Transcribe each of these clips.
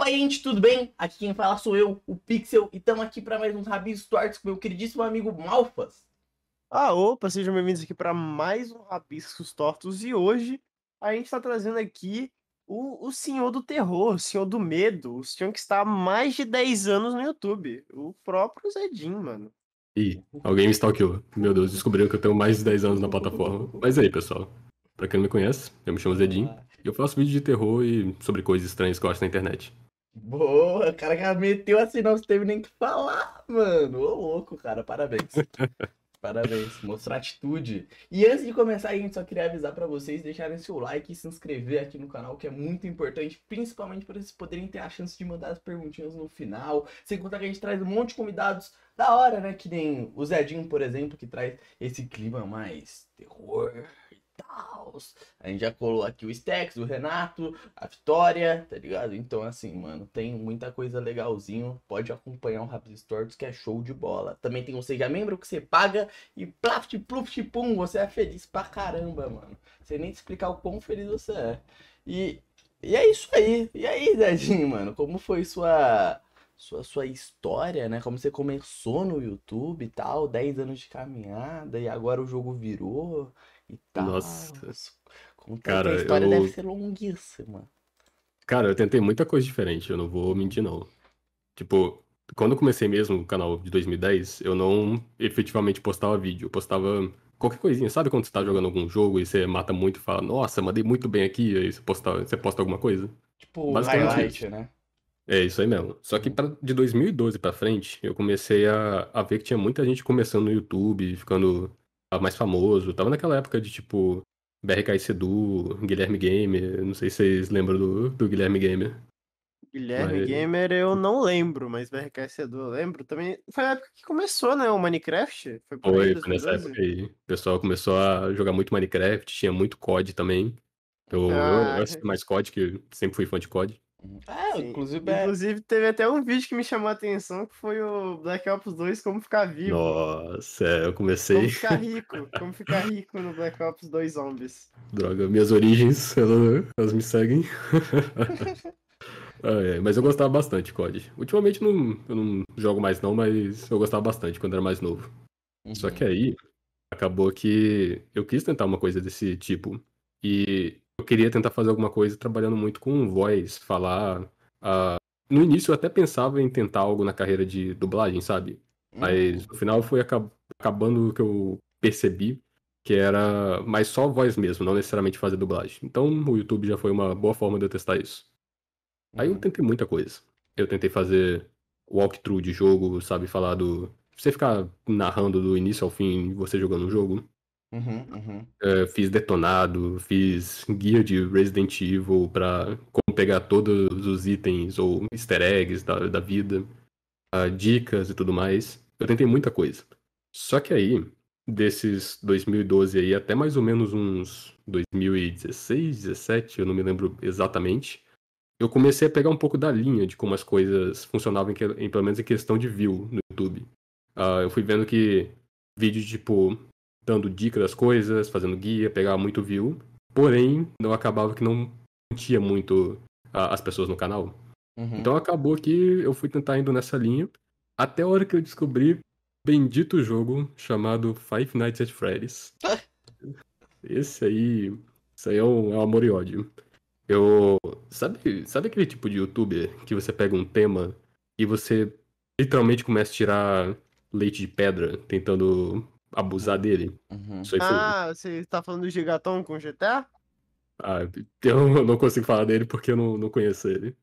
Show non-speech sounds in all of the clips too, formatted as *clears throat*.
Opa, gente, tudo bem? Aqui quem fala sou eu, o Pixel, e estamos aqui para mais um Rabiscos Tortos com meu queridíssimo amigo Malfas. Ah, opa, sejam bem-vindos aqui para mais um Rabiscos Tortos e hoje a gente está trazendo aqui o, o senhor do terror, o senhor do medo, o senhor que está há mais de 10 anos no YouTube, o próprio Zedinho, mano. Ih, alguém me stalkeou. Meu Deus, descobriram que eu tenho mais de 10 anos na plataforma. Mas aí, pessoal, pra quem não me conhece, eu me chamo Zedinho e eu faço vídeo de terror e sobre coisas estranhas que eu acho na internet. Boa, o cara já meteu assim, não teve nem que falar, mano. Ô louco, cara, parabéns. *laughs* Parabéns, mostrar atitude. E antes de começar, a gente só queria avisar para vocês deixarem seu like e se inscrever aqui no canal, que é muito importante, principalmente para vocês poderem ter a chance de mandar as perguntinhas no final. Sem contar que a gente traz um monte de convidados da hora, né? Que nem o Zedinho, por exemplo, que traz esse clima mais terror, tal. A gente já colou aqui o Stex, o Renato, a Vitória, tá ligado? Então, assim, mano, tem muita coisa legalzinho. Pode acompanhar o Raps Tortos, que é show de bola. Também tem um Seja Membro que você paga e plaft, pluft, pum, você é feliz pra caramba, mano. Sem nem te explicar o quão feliz você é. E, e é isso aí. E aí, Zedinho, mano, como foi sua sua, sua história, né? Como você começou no YouTube e tal, 10 anos de caminhada e agora o jogo virou e tal. Nossa. Cara, a história eu- deve ser longuíssima. Cara, eu tentei muita coisa diferente, eu não vou mentir, não. Tipo, quando eu comecei mesmo o canal de 2010, eu não efetivamente postava vídeo, eu postava qualquer coisinha. Sabe quando você tá jogando algum jogo e você mata muito e fala, nossa, mandei muito bem aqui, aí você posta, você posta alguma coisa? Tipo, Basicamente highlight, né? É isso aí mesmo. Só que pra- de 2012 pra frente, eu comecei a, a ver que tinha muita gente começando no YouTube, ficando mais famoso. Tava naquela época de tipo BRK Sedu, Guilherme Gamer. Não sei se vocês lembram do, do Guilherme Gamer. Guilherme Mas- Gamer eu não lembro, mas BRK Sedu eu lembro. Também foi a época que começou, né, o Minecraft? Foi por Foi, foi nessa 2012? época aí. O pessoal começou a jogar muito Minecraft, tinha muito COD também. Eu, eu, Ah. eu assisti mais COD, que sempre fui fã de COD. É, Sim. inclusive é. Inclusive, teve até um vídeo que me chamou a atenção, que foi o Black Ops 2, como ficar vivo. Nossa, é, eu Como comecei. ficar *laughs* rico, como ficar rico no Black Ops 2 Zombies. Droga, minhas origens, *laughs* elas, elas me seguem. *laughs* Ah, é, mas eu gostava bastante de COD. Ultimamente não, eu não jogo mais não, mas eu gostava bastante quando era mais novo. Só Uhum. que aí acabou que eu quis tentar uma coisa desse tipo. E eu queria tentar fazer alguma coisa trabalhando muito com voz, falar. ah, No início eu até pensava em tentar algo na carreira de dublagem, sabe? Uhum. Mas no final foi acab- acabando o que eu percebi que era mais só voz mesmo, não necessariamente fazer dublagem. Então o YouTube já foi uma boa forma de eu testar isso. Aí eu Uhum. tentei muita coisa. Eu tentei fazer walkthrough de jogo, sabe? Falar do. Você ficar narrando do início ao fim você jogando um jogo. Uhum, uhum. É, fiz detonado, fiz guia de Resident Evil pra como pegar todos os itens ou easter eggs da, da vida, ah, dicas e tudo mais. Eu tentei muita coisa. Só que aí, desses 2012 aí até mais ou menos uns 2016, 17, eu não me lembro exatamente, eu comecei a pegar um pouco da linha de como as coisas funcionavam, em, pelo menos em questão de view no YouTube. Ah, eu fui vendo que vídeos tipo dando dica das coisas, fazendo guia, pegava muito view, porém não acabava que não tinha muito ah, as pessoas no canal. Uhum. Então acabou que eu fui tentar indo nessa linha, até a hora que eu descobri bendito jogo chamado Five Nights at Freddy's. *laughs* Esse aí, isso aí é um, é um amor e ódio. Eu, sabe, sabe aquele tipo de youtuber que você pega um tema e você literalmente começa a tirar leite de pedra tentando abusar dele? Uhum. Isso aí foi. Ah, você tá falando do Gigaton com GTA? Ah, eu não consigo falar dele porque eu não, não conheço ele.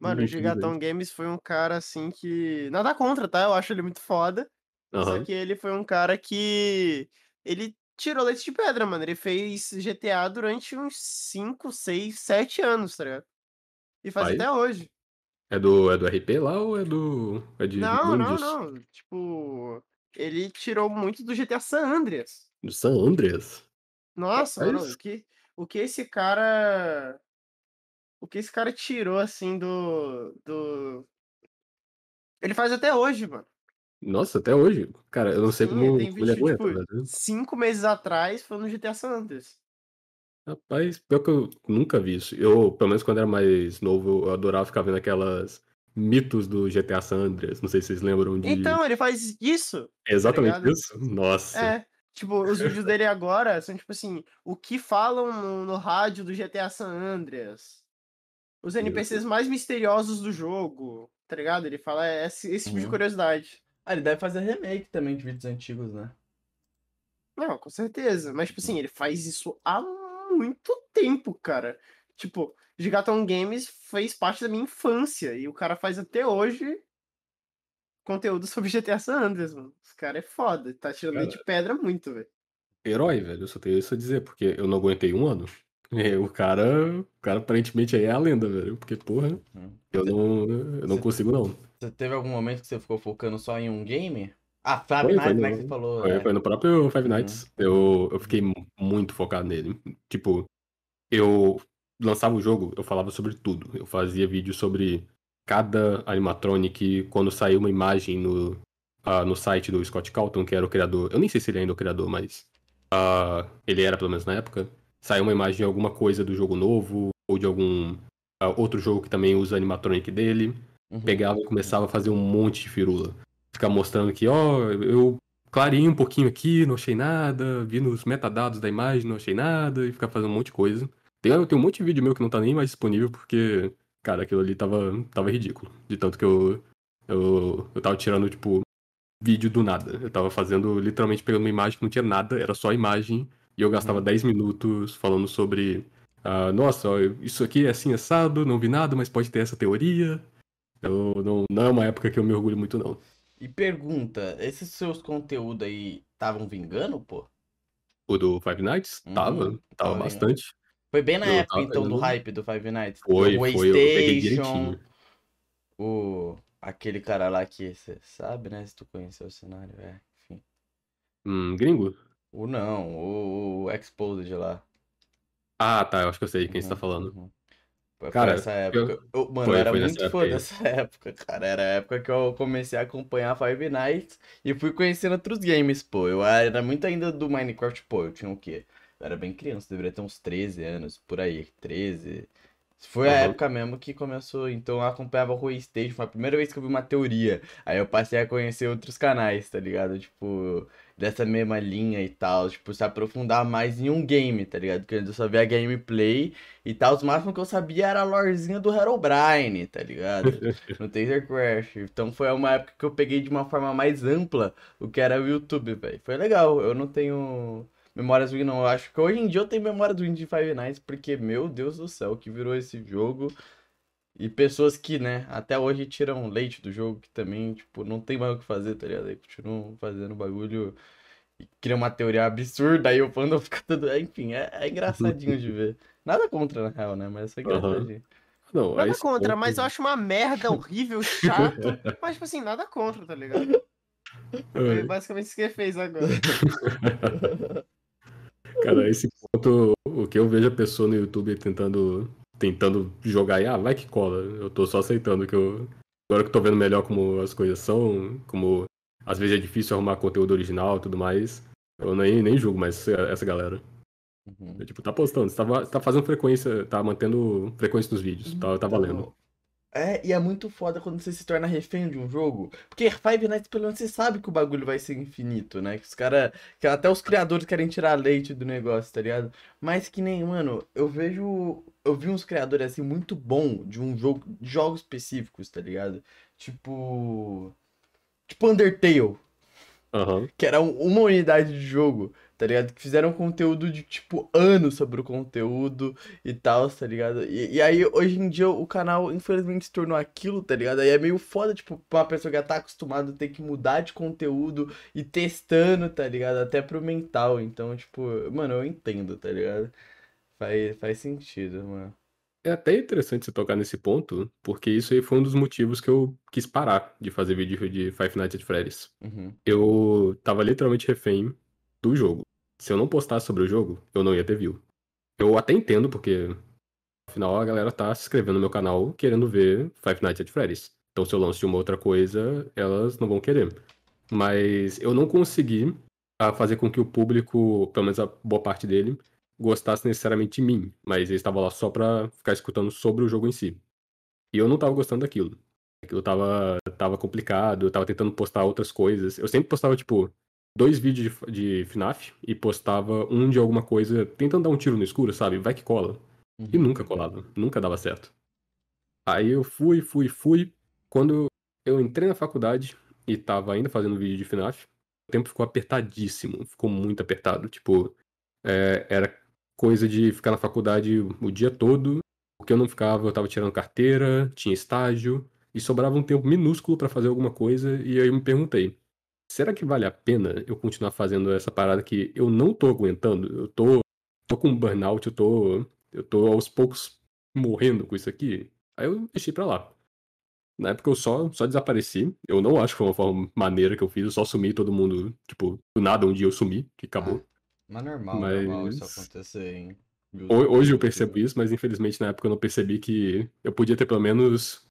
Mano, o Gigaton Games foi um cara assim que. Nada contra, tá? Eu acho ele muito foda. Só Aham. que ele foi um cara que. Ele tirou leite de pedra, mano. Ele fez GTA durante uns 5, 6, 7 anos, tá ligado? E faz até hoje. É do, é do RP lá ou é do. É de Não, não, não. Tipo. Ele tirou muito do GTA San Andreas. Do San Andreas? Nossa, mano, Rapaz. o que, o que esse cara. O que esse cara tirou, assim, do. do... Ele faz até hoje, mano. Nossa, até hoje. Cara, eu não sei Sim, como, como ele vídeo, aguenta, tipo, velho. cinco meses atrás foi no GTA San Andreas. Rapaz, pior que eu nunca vi isso. Eu, pelo menos quando era mais novo, eu adorava ficar vendo aquelas mitos do GTA San Andreas. Não sei se vocês lembram de. Então, ele faz isso. É exatamente ligado? isso? Nossa. É. Tipo, os vídeos dele agora são tipo assim, o que falam no, no rádio do GTA San Andreas. Os NPCs mais misteriosos do jogo, tá ligado? Ele fala esse, esse tipo de Uhum. curiosidade. Ah, ele deve fazer remake também de vídeos antigos, né? Não, com certeza. Mas, tipo assim, ele faz isso há muito tempo, cara. Tipo, Gigaton Games fez parte da minha infância. E o cara faz até hoje conteúdo *laughs* sobre GTA San Andreas, mano. Esse cara é foda. Tá tirando Cara. de pedra muito, velho. Herói, velho. Eu só tenho isso a dizer, porque eu não aguentei um ano. É, *laughs* o cara. O cara aparentemente aí é a lenda, velho. Porque, porra, Hum. eu não, eu não Você- consigo, não. Você teve algum momento que você ficou focando só em um game? Ah, Five Foi, Nights, foi né, no- que você falou. Foi, né? foi no próprio Five Uhum. Nights. Eu, eu fiquei mu- muito focado nele. Tipo, eu lançava o jogo, eu falava sobre tudo. Eu fazia vídeo sobre cada animatronic, quando saiu uma imagem no, ah, no site do Scott Calton, que era o criador. Eu nem sei se ele ainda é o criador, mas ah, ele era, pelo menos na época. Saiu uma imagem de alguma coisa do jogo novo, ou de algum ah, outro jogo que também usa animatronic dele Uhum. pegava e começava a fazer um monte de firula. Ficar mostrando que, ó, eu clarei um pouquinho aqui, não achei nada, vi nos metadados da imagem, não achei nada, e ficar fazendo um monte de coisa. Tem, tem um monte de vídeo meu que não tá nem mais disponível, porque, cara, aquilo ali tava, tava ridículo. De tanto que eu, eu, eu tava tirando, tipo, vídeo do nada. Eu tava fazendo, literalmente, pegando uma imagem que não tinha nada, era só imagem, e eu gastava Uhum. 10 minutos falando sobre, ah, nossa, isso aqui é assim assado, não vi nada, mas pode ter essa teoria. Eu não, não é uma época que eu me orgulho muito, não. E pergunta, esses seus conteúdos aí estavam vingando, pô? O do Five Nights? Uhum, Tava, tava tava bastante. Foi bem na Eu época, então, do hype do Five Nights. Foi, o foi, eu peguei direitinho. o... aquele cara lá que você sabe, né? Se tu conheceu o cenário, é, enfim. Hum, gringo? O não, o, o Exposed lá. Ah, tá, eu acho que eu sei quem você tá Uhum, falando. uhum. Foi Cara, essa época. Eu, mano, foi- eu era muito fã dessa *laughs* época, cara. Era a época que eu comecei a acompanhar Five Nights e fui conhecendo outros games, pô. Eu era muito ainda do Minecraft, pô. Eu tinha o quê? Era bem criança, deveria ter uns 13 anos, por aí, 13. Foi a Aham. época mesmo que começou, então eu acompanhava o Rui Stage, foi a primeira vez que eu vi uma teoria. Aí eu passei a conhecer outros canais, tá ligado? Tipo, dessa mesma linha e tal, tipo, se aprofundar mais em um game, tá ligado? Porque eu só via gameplay e tal, os máximos que eu sabia era a lorezinha do Herobrine, tá ligado? *laughs* No Taser Crash. Então foi uma época que eu peguei de uma forma mais ampla o que era o YouTube, velho. Foi legal, eu não tenho memórias ruins, não. Eu acho que hoje em dia eu tenho memórias ruins de Five Nights, porque, meu Deus do céu, que virou esse jogo. E pessoas que, né, até hoje tiram leite do jogo, que também, tipo, não tem mais o que fazer, tá ligado? Aí continuam fazendo bagulho e criam uma teoria absurda, aí o fandom *laughs* fica tudo. Enfim, é, é engraçadinho de ver. Nada contra, na real, né? Mas é engraçadinho. Não, a Nada esse contra, ponto- mas eu acho uma merda horrível, chato. mas, tipo assim, nada contra, tá ligado? Foi É, basicamente isso que ele fez agora. *laughs* Cara, esse ponto, o que eu vejo a pessoa no YouTube tentando, tentando jogar e, ah, vai que cola. Eu tô só aceitando que eu. Agora que eu tô vendo melhor como as coisas são, como às vezes é difícil arrumar conteúdo original e tudo mais, eu nem, nem julgo mais essa, galera. Uhum. É, tipo, tá postando, você tá, tá fazendo frequência, tá mantendo frequência nos vídeos, tá, tá valendo. É, e é muito foda quando você se torna refém de um jogo. Porque Five Nights, pelo menos, você sabe que o bagulho vai ser infinito, né? Que os caras. Que até os criadores querem tirar leite do negócio, tá ligado? Mas que nem, mano, eu vejo. Eu vi uns criadores assim muito bom de um jogo. De jogos específicos, tá ligado? Tipo. Tipo Undertale. Aham. que era um- uma unidade de jogo, tá ligado? Que fizeram conteúdo de, tipo, anos sobre o conteúdo e tal, tá ligado? E, e aí, hoje em dia, o canal, infelizmente, se tornou aquilo, tá ligado? Aí é meio foda, tipo, pra uma pessoa que já tá acostumada a ter que mudar de conteúdo e testando, tá ligado? Até pro mental. Então, tipo, mano, eu entendo, tá ligado? Faz, faz sentido, mano. É até interessante você tocar nesse ponto, porque isso aí foi um dos motivos que eu quis parar de fazer vídeo de Five Nights at Freddy's. Uhum. Eu tava literalmente refém do jogo. Se eu não postasse sobre o jogo, eu não ia ter view. Eu até entendo, porque afinal a galera tá se inscrevendo no meu canal querendo ver Five Nights at Freddy's. Então se eu lanço uma outra coisa, elas não vão querer. Mas eu não consegui ah, fazer com que o público, pelo menos a boa parte dele, gostassem necessariamente de mim, mas eles estavam lá só pra ficar escutando sobre o jogo em si. E eu não tava gostando daquilo. Aquilo tava, tava complicado, eu tava tentando postar outras coisas. Eu sempre postava, tipo, dois vídeos de, de FNAF e postava um de alguma coisa, tentando dar um tiro no escuro, sabe? Vai que cola. E Uhum. nunca colava, nunca dava certo. Aí eu fui, fui, fui. Quando eu entrei na faculdade e tava ainda fazendo vídeo de FNAF, o tempo ficou apertadíssimo, ficou muito apertado. Tipo, é, era coisa de ficar na faculdade o dia todo. O que eu não ficava, eu tava tirando carteira, tinha estágio, e sobrava um tempo minúsculo pra fazer alguma coisa, e aí eu me perguntei, será que vale a pena eu continuar fazendo essa parada que eu não tô aguentando? Eu tô, tô com burnout, eu tô, eu tô aos poucos morrendo com isso aqui. Aí eu deixei pra lá. Na época eu só, só desapareci. Eu não acho que foi uma forma maneira que eu fiz, eu só sumi todo mundo, tipo, do nada um dia eu sumi, que acabou. *laughs* Mas normal, normal isso Mas- acontecer. Ho- Hoje eu percebo isso, mas infelizmente na época eu não percebi que eu podia ter pelo menos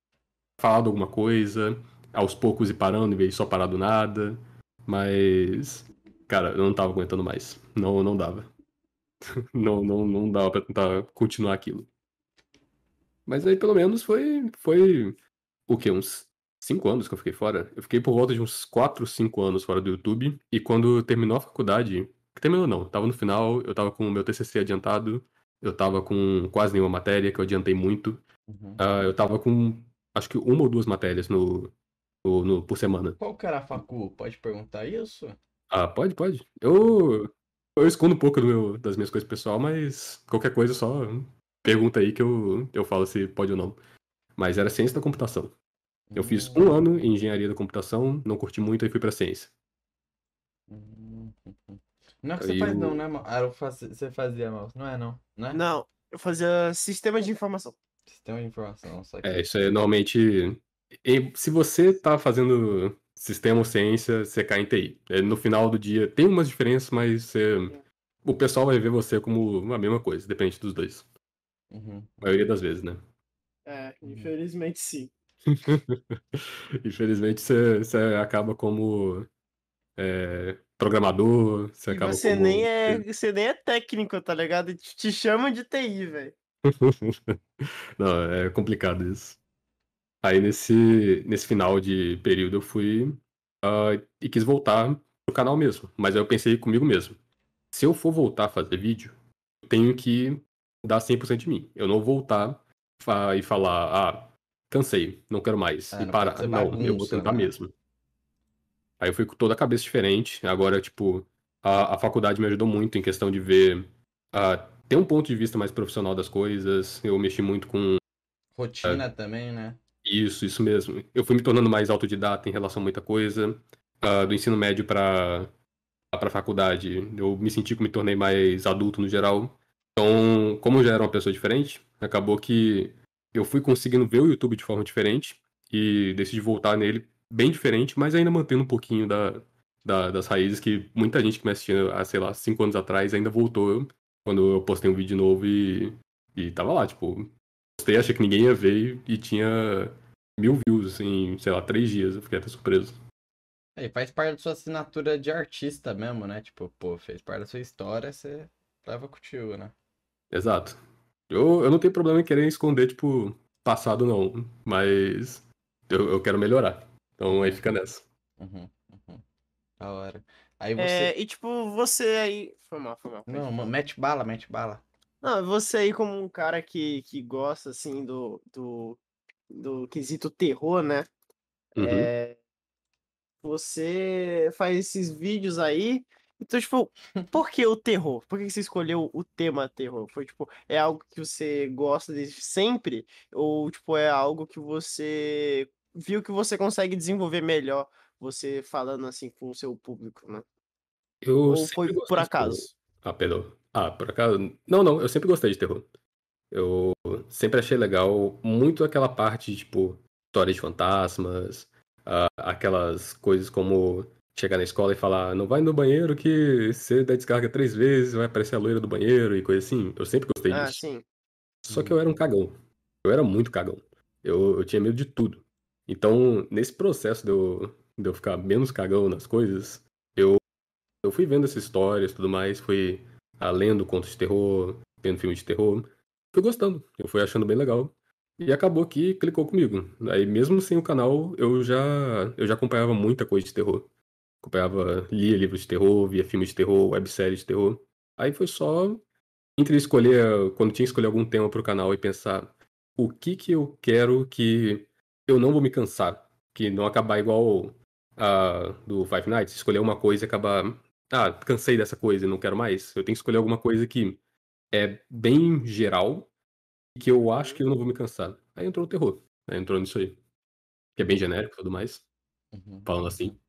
falado alguma coisa, aos poucos ir parando, em vez de só parar do nada. Mas, cara, eu não tava aguentando mais. Não, não dava. *laughs* Não, não, não dava pra tentar continuar aquilo. Mas aí pelo menos foi, foi o quê? Uns cinco anos que eu fiquei fora? Eu fiquei por volta de uns quatro, cinco anos fora do YouTube. E quando terminou a faculdade, terminou não, tava no final, eu tava com o meu TCC adiantado, eu tava com quase nenhuma matéria, que eu adiantei muito. Uhum. Ah, eu tava com, acho que uma ou duas matérias no, no, no- por semana. Qual que era a facu? Pode perguntar isso? Ah, pode, pode. Eu, eu escondo um pouco do meu- das minhas coisas pessoal, mas qualquer coisa só pergunta aí que eu, eu falo se pode ou não. Mas era ciência da computação. Eu fiz Hum. um ano em engenharia da computação, não curti muito e fui pra ciência. Hum, hum, hum. Não é o que você Aí faz, eu- não, né, Mal? Ah, você fazia, Mal. Não é, não. Não é? Não, eu fazia sistema de informação. Sistema de informação, só que. É, isso é normalmente. E Se você tá fazendo sistema ou ciência, você cai em TI. É, No final do dia tem umas diferenças, mas você- o pessoal vai ver você como a mesma coisa, depende dos dois. Uhum. A maioria das vezes, né? É, infelizmente sim. *laughs* Infelizmente você, você acaba como é, programador, você E acaba você como. nem é, você nem é técnico, tá ligado? Te, te chamam de TI, velho. *laughs* Não, é complicado isso. Aí nesse, nesse final de período eu fui ah, e quis voltar pro canal mesmo. Mas aí eu pensei comigo mesmo. Se eu for voltar a fazer vídeo, eu tenho que dar 100% de mim. Eu não voltar fa- e falar, ah, cansei, não quero mais. É, e não parar. pode ser Não, eu vou tentar né? mesmo. Aí eu fui com toda a cabeça diferente. Agora, tipo, a, a faculdade me ajudou muito em questão de ver. ah, ter um ponto de vista mais profissional das coisas. Eu mexi muito com Rotina também, né? Isso, isso mesmo. Eu fui me tornando mais autodidata em relação a muita coisa. Ah, do ensino médio para para faculdade, eu me senti que me tornei mais adulto no geral. Então, como eu já era uma pessoa diferente, acabou que eu fui conseguindo ver o YouTube de forma diferente e decidi voltar nele bem diferente, mas ainda mantendo um pouquinho da, da- das raízes que muita gente que me assistia há, sei lá, cinco anos atrás ainda voltou quando eu postei um vídeo novo e, e tava lá, tipo, postei, achei que ninguém ia ver e, e tinha mil views em, sei lá, três dias. Eu fiquei até surpreso. É, e faz parte da sua assinatura de artista mesmo, né? Tipo, pô, fez parte da sua história, você leva contigo, né? Exato. Eu, eu não tenho problema em querer esconder, tipo, passado não, mas eu, eu quero melhorar. Então aí fica nessa. Uhum, uhum. Da hora. Aí você. É, e tipo, você aí. Foi mal, foi mal. Não, mete bala, mete bala. Não, você aí como um cara que, que gosta, assim, do, do, do quesito terror, né? Uhum. É, você faz esses vídeos aí. Então, tipo, por que o terror? Por que você escolheu o tema terror? Foi, tipo, é algo que você gosta desde sempre? Ou, tipo, é algo que você viu que você consegue desenvolver melhor você falando assim com o seu público, né? Eu Ou foi por acaso? terror. Ah, perdão. Ah, por acaso? Não, não, eu sempre gostei de terror. Eu sempre achei legal muito aquela parte, tipo, história de fantasmas, ah, aquelas coisas como chegar na escola e falar, não vai no banheiro que você der descarga três vezes, vai aparecer a loira do banheiro e coisa assim. Eu sempre gostei Ah, disso. sim. Só que eu era um cagão. Eu era muito cagão. Eu, eu tinha medo de tudo. Então, nesse processo de eu, de eu ficar menos cagão nas coisas, eu, eu fui vendo essas histórias e tudo mais, fui ah, lendo contos de terror, vendo filmes de terror. Fui gostando, eu fui achando bem legal. E acabou que clicou comigo. Aí mesmo sem o canal, eu já eu já acompanhava muita coisa de terror. Acompanhava, lia livros de terror, via filmes de terror, webséries de terror. Aí foi só entre escolher, quando tinha que escolher algum tema pro canal e pensar o que que eu quero que eu não vou me cansar, que não acabar igual a do Five Nights, escolher uma coisa e acabar, ah, cansei dessa coisa e não quero mais. Eu tenho que escolher alguma coisa que é bem geral e que eu acho que eu não vou me cansar. Aí entrou o terror, aí entrou nisso aí. Que é bem genérico e tudo mais, Uhum. falando assim.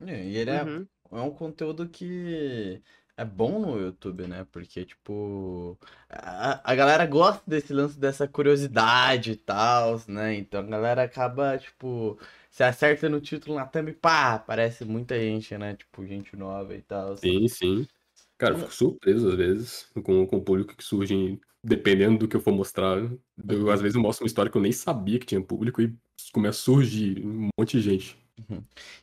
É, E ele é, Uhum. é um conteúdo que é bom no YouTube, né? Porque, tipo, a, a galera gosta desse lance, dessa curiosidade e tal, né? Então a galera acaba, tipo, se acerta no título na thumb, pá, aparece muita gente, né? Tipo, gente nova e tal. Sim, sim. Cara, eu fico surpreso às vezes com, com o público que surge, dependendo do que eu for mostrar. Eu, às vezes eu mostro uma história que eu nem sabia que tinha público e começa a surgir um monte de gente.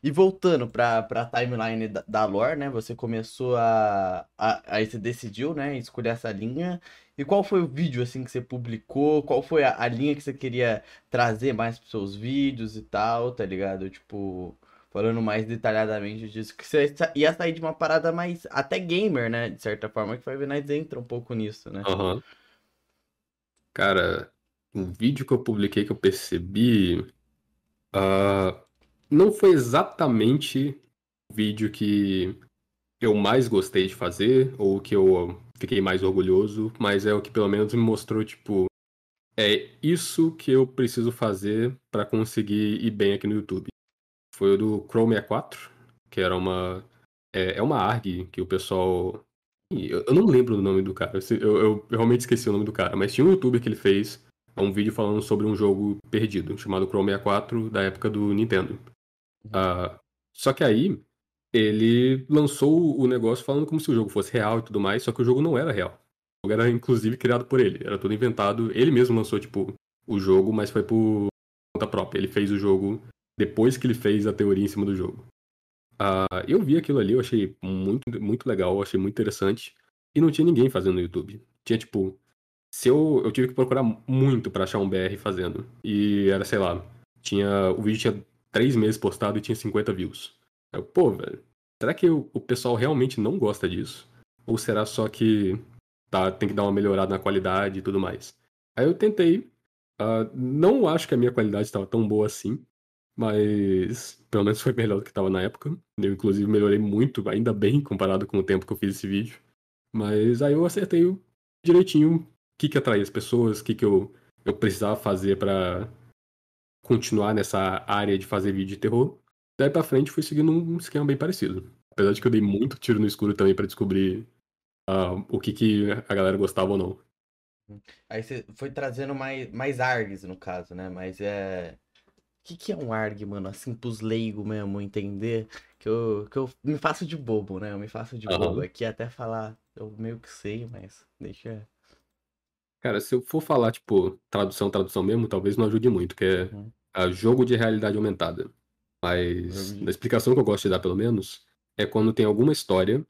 E voltando pra, pra timeline da, da lore, né? Você começou a, a. Aí você decidiu, né? Escolher essa linha. E qual foi o vídeo, assim, que você publicou? Qual foi a, a linha que você queria trazer mais pros seus vídeos e tal, tá ligado? Tipo, falando mais detalhadamente disso. Que você ia sair de uma parada mais. Até gamer, né? De certa forma, que Five Nights entra um pouco nisso, né? Aham. Cara, um vídeo que eu publiquei que eu percebi. ah, não foi exatamente o vídeo que eu mais gostei de fazer, ou que eu fiquei mais orgulhoso, mas é o que pelo menos me mostrou, tipo, é isso que eu preciso fazer pra conseguir ir bem aqui no YouTube. Foi o do Chrome 64, que era uma. É, é uma ARG que o pessoal. Eu eu não lembro o nome do cara, eu, eu- eu realmente esqueci o nome do cara, mas tinha um youtuber que ele fez um vídeo falando sobre um jogo perdido, chamado Chrome 64, da época do Nintendo. Ah, só que aí, ele lançou o negócio falando como se o jogo fosse real e tudo mais, só que o jogo não era real. O jogo era inclusive criado por ele, era todo inventado. Ele mesmo lançou, tipo, o jogo, mas foi por conta própria. Ele fez o jogo depois que ele fez a teoria em cima do jogo. Ah, eu vi aquilo ali, eu achei muito, muito legal, achei muito interessante. E não tinha ninguém fazendo no YouTube. Tinha, tipo, se eu, eu tive que procurar muito pra achar um BR fazendo. E era, sei lá, tinha. O vídeo tinha três meses postado e tinha 50 views. Eu, pô, velho, será que o, o pessoal realmente não gosta disso? Ou será só que tá, tem que dar uma melhorada na qualidade e tudo mais? Aí eu tentei. ah, não acho que a minha qualidade estava tão boa assim, mas pelo menos foi melhor do que estava na época. Eu, inclusive, melhorei muito, ainda bem, comparado com o tempo que eu fiz esse vídeo. Mas aí eu acertei direitinho o que que atraía as pessoas, o que que eu, eu precisava fazer pra continuar nessa área de fazer vídeo de terror. Daí pra frente fui seguindo um esquema bem parecido. Apesar de que eu dei muito tiro no escuro também pra descobrir ah, o que que a galera gostava ou não. Aí você foi trazendo mais, mais ARGs, no caso, né? Mas é. O que, que é um ARG, mano? Assim, pros leigos mesmo entender. Que eu, que eu me faço de bobo, né? Eu me faço de Aham. bobo. Aqui até falar, eu meio que sei, mas deixa. Cara, se eu for falar, tipo, tradução, tradução mesmo, talvez não ajude muito, que é Uhum. jogo de realidade aumentada. Mas Jogo de- a explicação que eu gosto de dar, pelo menos, é quando tem alguma história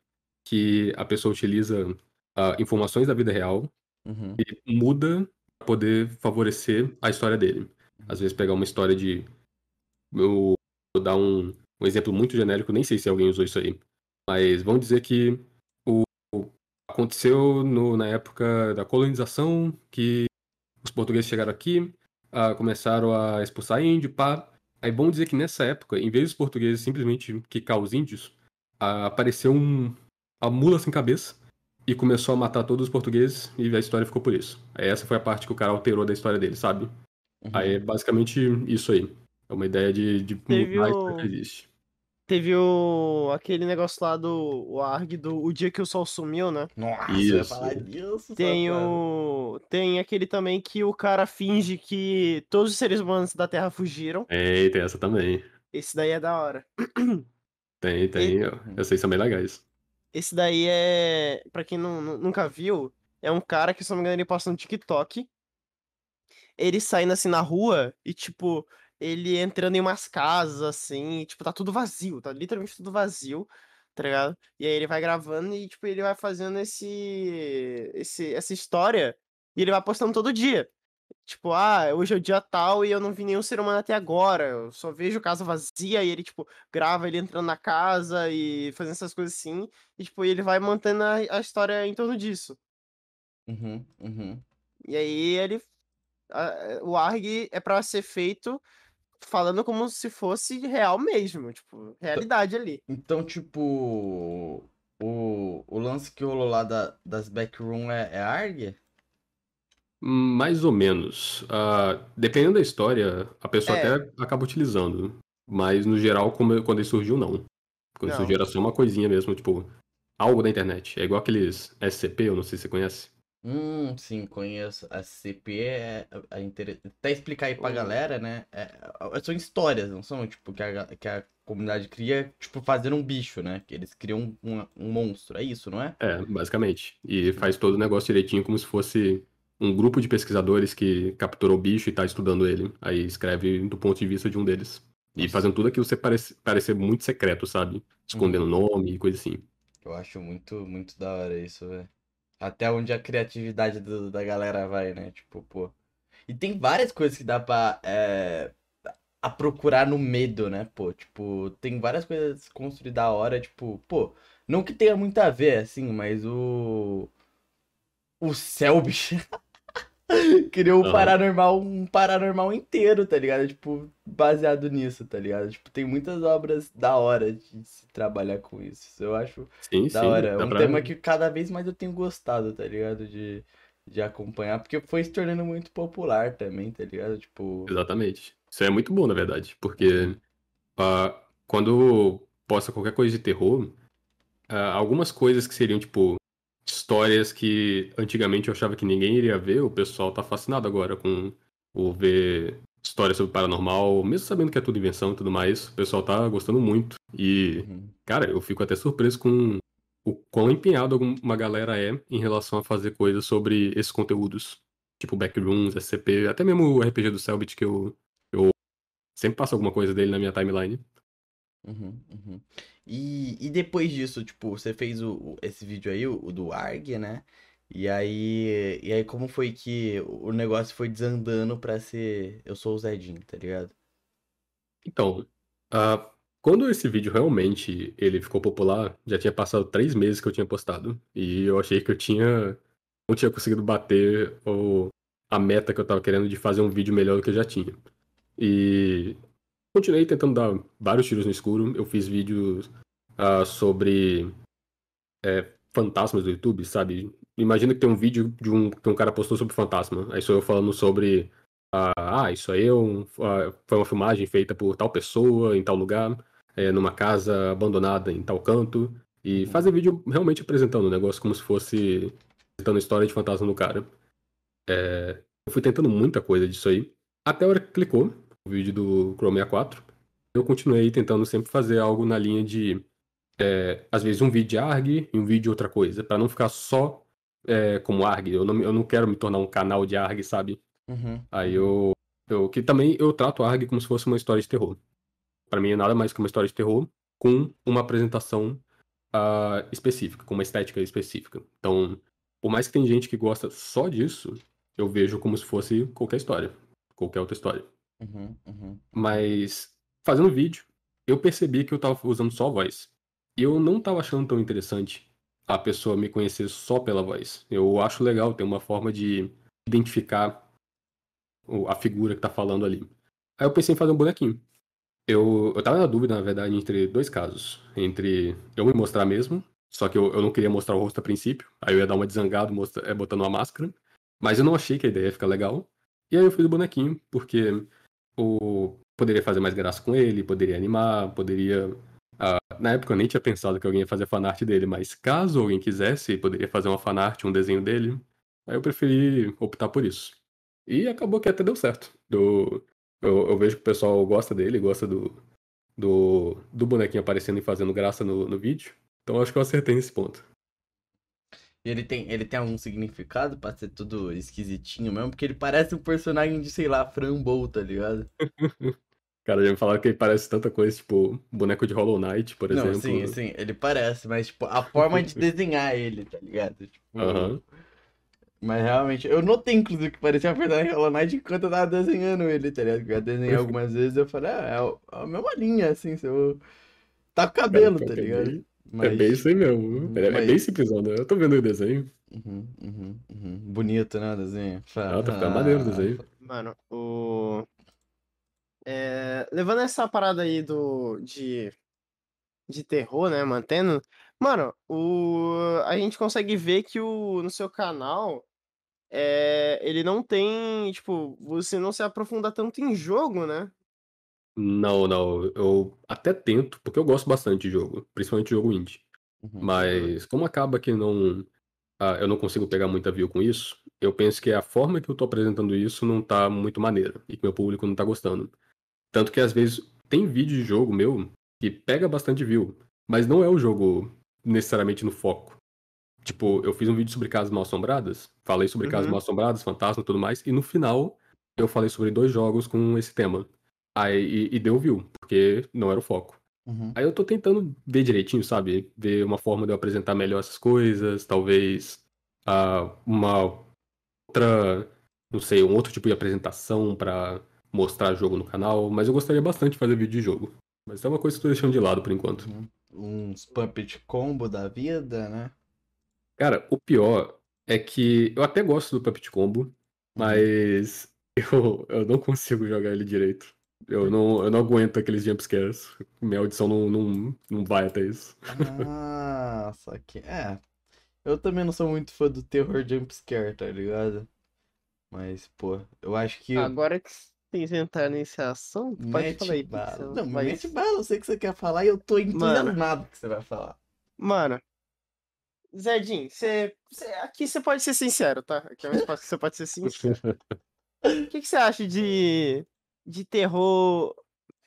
que a pessoa utiliza ah, informações da vida real Uhum. e muda para poder favorecer a história dele. Às vezes pegar uma história de. Eu vou dar um, um exemplo muito genérico, nem sei se alguém usou isso aí. Mas vamos dizer que o, aconteceu no- na época da colonização, que os portugueses chegaram aqui, ah, começaram a expulsar índio, pá. Aí vamos dizer que nessa época, em vez dos portugueses simplesmente quicar os índios, apareceu um, a mula sem cabeça e começou a matar todos os portugueses e a história ficou por isso. Aí essa foi a parte que o cara alterou da história dele, sabe? Uhum. Aí é basicamente isso aí. É uma ideia de, de Teve história que existe. Teve o aquele negócio lá do o ARG do O Dia que o Sol Sumiu, né? Nossa, Isso. disso. Tem o tem aquele também que o cara finge que todos os seres humanos da Terra fugiram. Tem, tem essa também. Esse daí é da hora. *clears throat* Tem, tem. Eu, eu sei, são bem legais. Esse daí é, Pra quem não, nu- nunca viu, é um cara que, se não me engano, ele posta no TikTok. Ele saindo assim na rua e, tipo, ele entrando em umas casas assim, e, tipo, tá tudo vazio, tá literalmente tudo vazio. tá ligado? E aí ele vai gravando e, tipo, ele vai fazendo esse, esse essa história e ele vai postando todo dia. Tipo, ah, hoje é o dia tal e eu não vi nenhum ser humano até agora. Eu só vejo casa vazia e ele, tipo, grava ele entrando na casa e fazendo essas coisas assim. E, tipo, ele vai mantendo a, a história em torno disso. Uhum, uhum. E aí ele. a- o ARG é pra ser feito falando como se fosse real mesmo. Tipo, realidade ali. Então, tipo, o, o lance que rolou lá da, das backroom é, é ARG? Mais ou menos. Ah, dependendo da história, a pessoa É. até acaba utilizando. Mas no geral, como- quando ele surgiu, não. Quando Não. surgiu era só uma coisinha mesmo, tipo, algo da internet. É igual aqueles SCP, eu não sei se você conhece. Hum, sim, conheço. A CP é, é inter... Até explicar aí pra galera, né? É, é- são histórias, não são, tipo, que a, que a comunidade cria, tipo, fazer um bicho, né? Que eles criam um, um monstro, é isso, não é? É, basicamente. E faz todo o negócio direitinho como se fosse um grupo de pesquisadores que capturou o bicho e tá estudando ele. Aí escreve do ponto de vista de um deles. E fazendo tudo aquilo ser parece, parecer muito secreto, sabe? Escondendo nome e coisa assim. Eu acho muito, muito da hora isso, velho. Até onde a criatividade do- da galera vai, né? Tipo, pô. E tem várias coisas que dá pra é, a procurar no medo, né? Pô, tipo, tem várias coisas construídas da hora, tipo, pô, não que tenha muito a ver, assim, mas o. O Selbit *laughs* *laughs* criou um paranormal, um paranormal inteiro, tá ligado? Tipo, baseado nisso, tá ligado? Tipo, tem muitas obras da hora de se trabalhar com isso. Isso Eu acho Sim, da sim. hora. É um pra- tema que cada vez mais eu tenho gostado, tá ligado? De, de acompanhar, porque foi se tornando muito popular também, tá ligado? Tipo. Exatamente. Isso é muito bom, na verdade, porque ah, quando posta qualquer coisa de terror, ah, algumas coisas que seriam, tipo, histórias que antigamente eu achava que ninguém iria ver, o pessoal tá fascinado agora com o ver histórias sobre paranormal, mesmo sabendo que é tudo invenção e tudo mais, o pessoal tá gostando muito. E, uhum. cara, eu fico até surpreso com o quão empenhado uma galera é em relação a fazer coisas sobre esses conteúdos. Tipo Backrooms, SCP, até mesmo o RPG do Selbit, que eu, eu sempre passo alguma coisa dele na minha timeline. Uhum, uhum. E, e depois disso, tipo, você fez o, o- esse vídeo aí, o, o do ARG, né? E aí, e aí como foi que o negócio foi desandando pra ser Eu Sou o Zedinho, tá ligado? Então, ah, quando esse vídeo realmente ele ficou popular, já tinha passado três meses que eu tinha postado. E eu achei que eu tinha. não tinha conseguido bater o, a meta que eu tava querendo de fazer um vídeo melhor do que eu já tinha. E continuei tentando dar vários tiros no escuro. Eu fiz vídeos ah, sobre é, fantasmas do YouTube, sabe? Imagina que tem um vídeo de um que um cara postou sobre fantasma. Aí sou eu falando sobre ah, isso aí é um- ah, foi uma filmagem feita por tal pessoa em tal lugar, é, numa casa abandonada em tal canto. E Uhum. fazer vídeo realmente apresentando o negócio como se fosse apresentando a história de fantasma do cara. É, eu fui tentando muita coisa disso aí. Até a hora que clicou o vídeo do Chrome 64. Eu continuei tentando sempre fazer algo na linha de, é, às vezes, um vídeo de ARG e um vídeo de outra coisa, para não ficar só é, como ARG. Eu não, eu não quero me tornar um canal de ARG, sabe? Uhum. Aí eu, eu. Que também eu trato ARG como se fosse uma história de terror. Pra mim é nada mais que uma história de terror com uma apresentação ah, específica, com uma estética específica. Então, por mais que tem gente que gosta só disso, eu vejo como se fosse qualquer história. Qualquer outra história. Uhum, uhum. Mas, fazendo vídeo, eu percebi que eu tava usando só a voz. E eu não tava achando tão interessante a pessoa me conhecer só pela voz. Eu acho legal ter uma forma de identificar a figura que tá falando ali. Aí eu pensei em fazer um bonequinho. Eu, eu tava na dúvida, na verdade, entre dois casos. Entre eu me mostrar mesmo, só que eu, eu não queria mostrar o rosto a princípio. Aí eu ia dar uma desangada mostra, é, botando uma máscara. Mas eu não achei que a ideia ia ficar legal. E aí eu fiz o bonequinho, porque o, poderia fazer mais graça com ele, poderia animar, poderia. ah, na época eu nem tinha pensado que alguém ia fazer fanart dele, mas caso alguém quisesse, poderia fazer uma fanart, um desenho dele. Aí eu preferi optar por isso. E acabou que até deu certo. Eu, eu, eu vejo que o pessoal gosta dele, gosta do, do, do bonequinho aparecendo e fazendo graça no, no vídeo. Então acho que eu acertei nesse ponto. Ele tem, ele tem algum significado pra ser tudo esquisitinho mesmo? Porque ele parece um personagem de, sei lá, Frambow, tá ligado? *laughs* Cara, já me falaram que ele parece tanta coisa, tipo, boneco de Hollow Knight, por Não, exemplo. sim, sim, ele parece, mas tipo, a forma de *laughs* desenhar ele, tá ligado? Tipo, Aham. Mas realmente, eu notei inclusive que parecia uma personagem Hollow Knight enquanto eu tava desenhando ele, tá ligado? Eu desenhei algumas vezes eu falei, ah, é o- é a mesma linha, assim, se eu... Tá com cabelo, Cara, tá ligado? É Mas... bem isso aí mesmo. É, é Mas- bem simplesão, né? Eu tô vendo o desenho. Uhum, uhum, uhum. Bonito, né, o desenho? Ah, tá ficando maneiro o desenho. Mano, o. É, levando essa parada aí do de, de terror, né? Mantendo. Mano, o, a gente consegue ver que o, no seu canal é, ele não tem. Tipo, você não se aprofunda tanto em jogo, né? Não, não. Eu até tento, porque eu gosto bastante de jogo, principalmente jogo indie. Uhum. Mas como acaba que não, ah, eu não consigo pegar muita view com isso, eu penso que a forma que eu tô apresentando isso não tá muito maneira e que meu público não tá gostando. Tanto que às vezes tem vídeo de jogo meu que pega bastante view, mas não é o jogo necessariamente no foco. Tipo, eu fiz um vídeo sobre casas mal assombradas, falei sobre casas Uhum. mal assombradas, fantasma e tudo mais, e no final eu falei sobre dois jogos com esse tema. Aí, e, e deu view, porque não era o foco. Uhum. Aí eu tô tentando ver direitinho, sabe? Ver uma forma de eu apresentar melhor essas coisas, talvez ah, uma outra, não sei, um outro tipo de apresentação pra mostrar jogo no canal, mas eu gostaria bastante de fazer vídeo de jogo. Mas é uma coisa que eu tô deixando de lado por enquanto. Uhum. Uns puppet combo da vida, né? Cara, o pior é que eu até gosto do Puppet Combo, mas *laughs* eu, eu não consigo jogar ele direito. Eu não, eu não aguento aqueles jumpscares. Minha audição não, não, não vai até isso. Ah, só que. É. Eu também não sou muito fã do terror jumpscare, tá ligado? Mas, pô, eu acho que. Agora que vocês entraram nesse assunto, pode Mete falar aí. o bala. Não, vai- mete bala, eu sei que você quer falar e eu tô entusiasmado que você vai falar. Mano, Zedinho, você, você- aqui você pode ser sincero, tá? Aqui é um espaço que você pode ser sincero. *laughs* O que, que você acha de, de terror,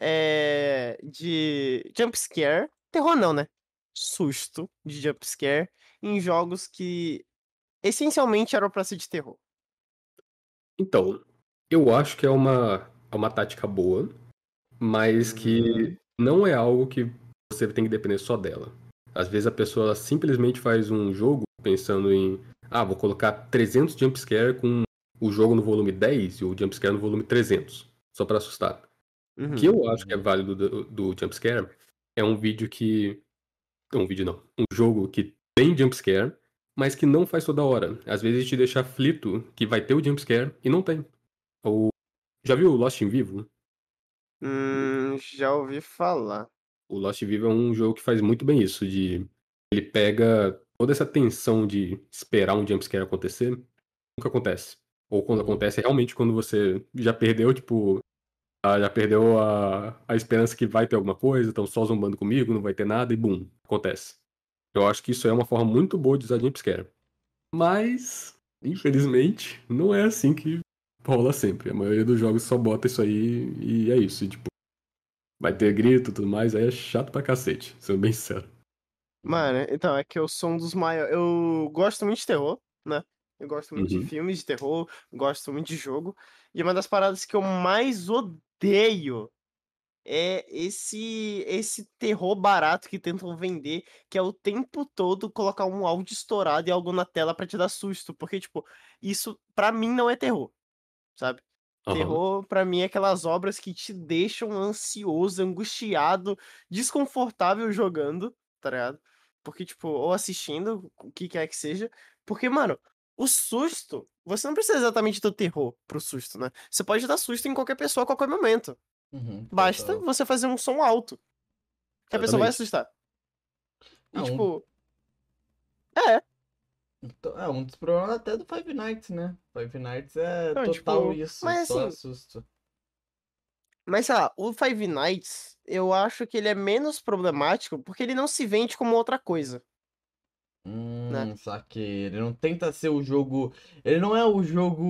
é, de jumpscare? Terror não, né? Susto de jumpscare em jogos que essencialmente eram pra ser de terror. Então, eu acho que é uma, é uma tática boa, mas que não é algo que você tem que depender só dela. Às vezes a pessoa simplesmente faz um jogo pensando em, ah, vou colocar 300 jumpscare com o jogo no volume 10 e o jumpscare no volume 300, só pra assustar. Uhum. O que eu acho que é válido do, do jumpscare é um vídeo que. Um vídeo não. Um jogo que tem jumpscare, mas que não faz toda hora. Às vezes te deixa aflito que vai ter o jumpscare e não tem. Ou. Já viu o Lost in Vivo? Hum, já ouvi falar. O Lost in Vivo é um jogo que faz muito bem isso, de. Ele pega toda essa tensão de esperar um jumpscare acontecer, nunca acontece. Ou quando Uhum. acontece, é realmente quando você já perdeu, tipo. Ah, Já perdeu a, a esperança que vai ter alguma coisa, estão só zombando comigo, não vai ter nada, e bum, acontece. Eu acho que isso é uma forma muito boa de usar jumpscare. Mas, infelizmente, não é assim que rola sempre. A maioria dos jogos só bota isso aí e é isso. E, tipo, vai ter grito e tudo mais, aí é chato pra cacete, sendo bem sincero. Mano, então, é que eu sou um dos maiores. Eu gosto muito de terror, né? Eu gosto muito Uhum. de filmes de terror, gosto muito de jogo. E uma das paradas que eu mais odeio é esse esse terror barato que tentam vender, que é o tempo todo colocar um áudio estourado e algo na tela pra te dar susto. Porque, tipo, isso pra mim não é terror, sabe? Aham. Terror, pra mim, é aquelas obras que te deixam ansioso, angustiado, desconfortável jogando, tá ligado? Porque, tipo, ou assistindo, o que quer que seja. Porque, mano, o susto, você não precisa exatamente do terror pro susto, né? Você pode dar susto em qualquer pessoa a qualquer momento. Uhum, Basta total. você fazer um som alto. Que a pessoa vai assustar. E, Não, tipo, Então, É um dos problemas até do Five Nights, né? Five Nights é Não, total tipo, isso, mas só assim, assusto. Mas, sei lá, o Five Nights, eu acho que ele é menos problemático porque ele não se vende como outra coisa. Hum, né? saquei. Ele não tenta ser o jogo. Ele não é o jogo.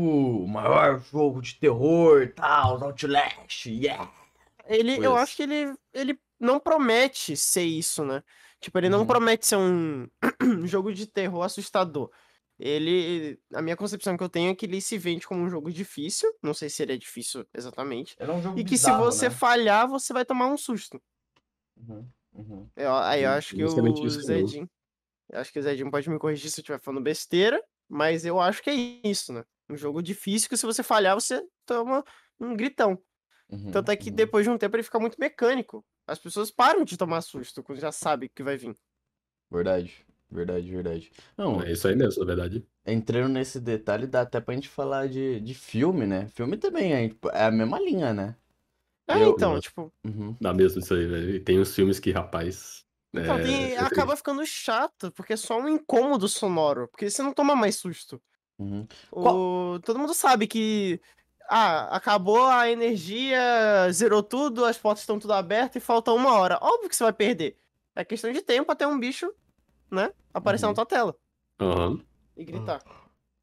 O maior jogo de terror e tal, Outlast, yeah! Ele, eu acho que ele, ele não promete ser isso, né? Tipo, ele não Uhum. promete ser um *clears throat* jogo de terror assustador. ele. A minha concepção que eu tenho é que ele se vende como um jogo difícil. Não sei se ele é difícil exatamente. Era um jogo E que se você né? falhar, você vai tomar um susto. Uhum, uhum. Eu- aí eu Hum, acho que o isso acho que o Zedinho pode me corrigir se eu estiver falando besteira, mas eu acho que é isso, né? Um jogo difícil que se você falhar, você toma um gritão. Uhum, Tanto é que uhum. depois de um tempo ele fica muito mecânico. As pessoas param de tomar susto quando já sabe que vai vir. Verdade, verdade, verdade. Não, É isso aí mesmo, na verdade. entrando nesse detalhe, dá até pra gente falar de, de filme, né? Filme também é, é a mesma linha, né? É, Eu- então, eu- tipo. Uhum. Dá mesmo isso aí, velho. E tem uns filmes que, rapaz. Então, é, tem- é acaba ficando chato, porque é só um incômodo sonoro. Porque você não toma mais susto. Uhum. O... Todo mundo sabe que. Ah, acabou a energia, zerou tudo, as portas estão tudo abertas e falta uma hora. Óbvio que você vai perder. É questão de tempo até um bicho, né, aparecer Uhum. na tua tela Aham. e gritar.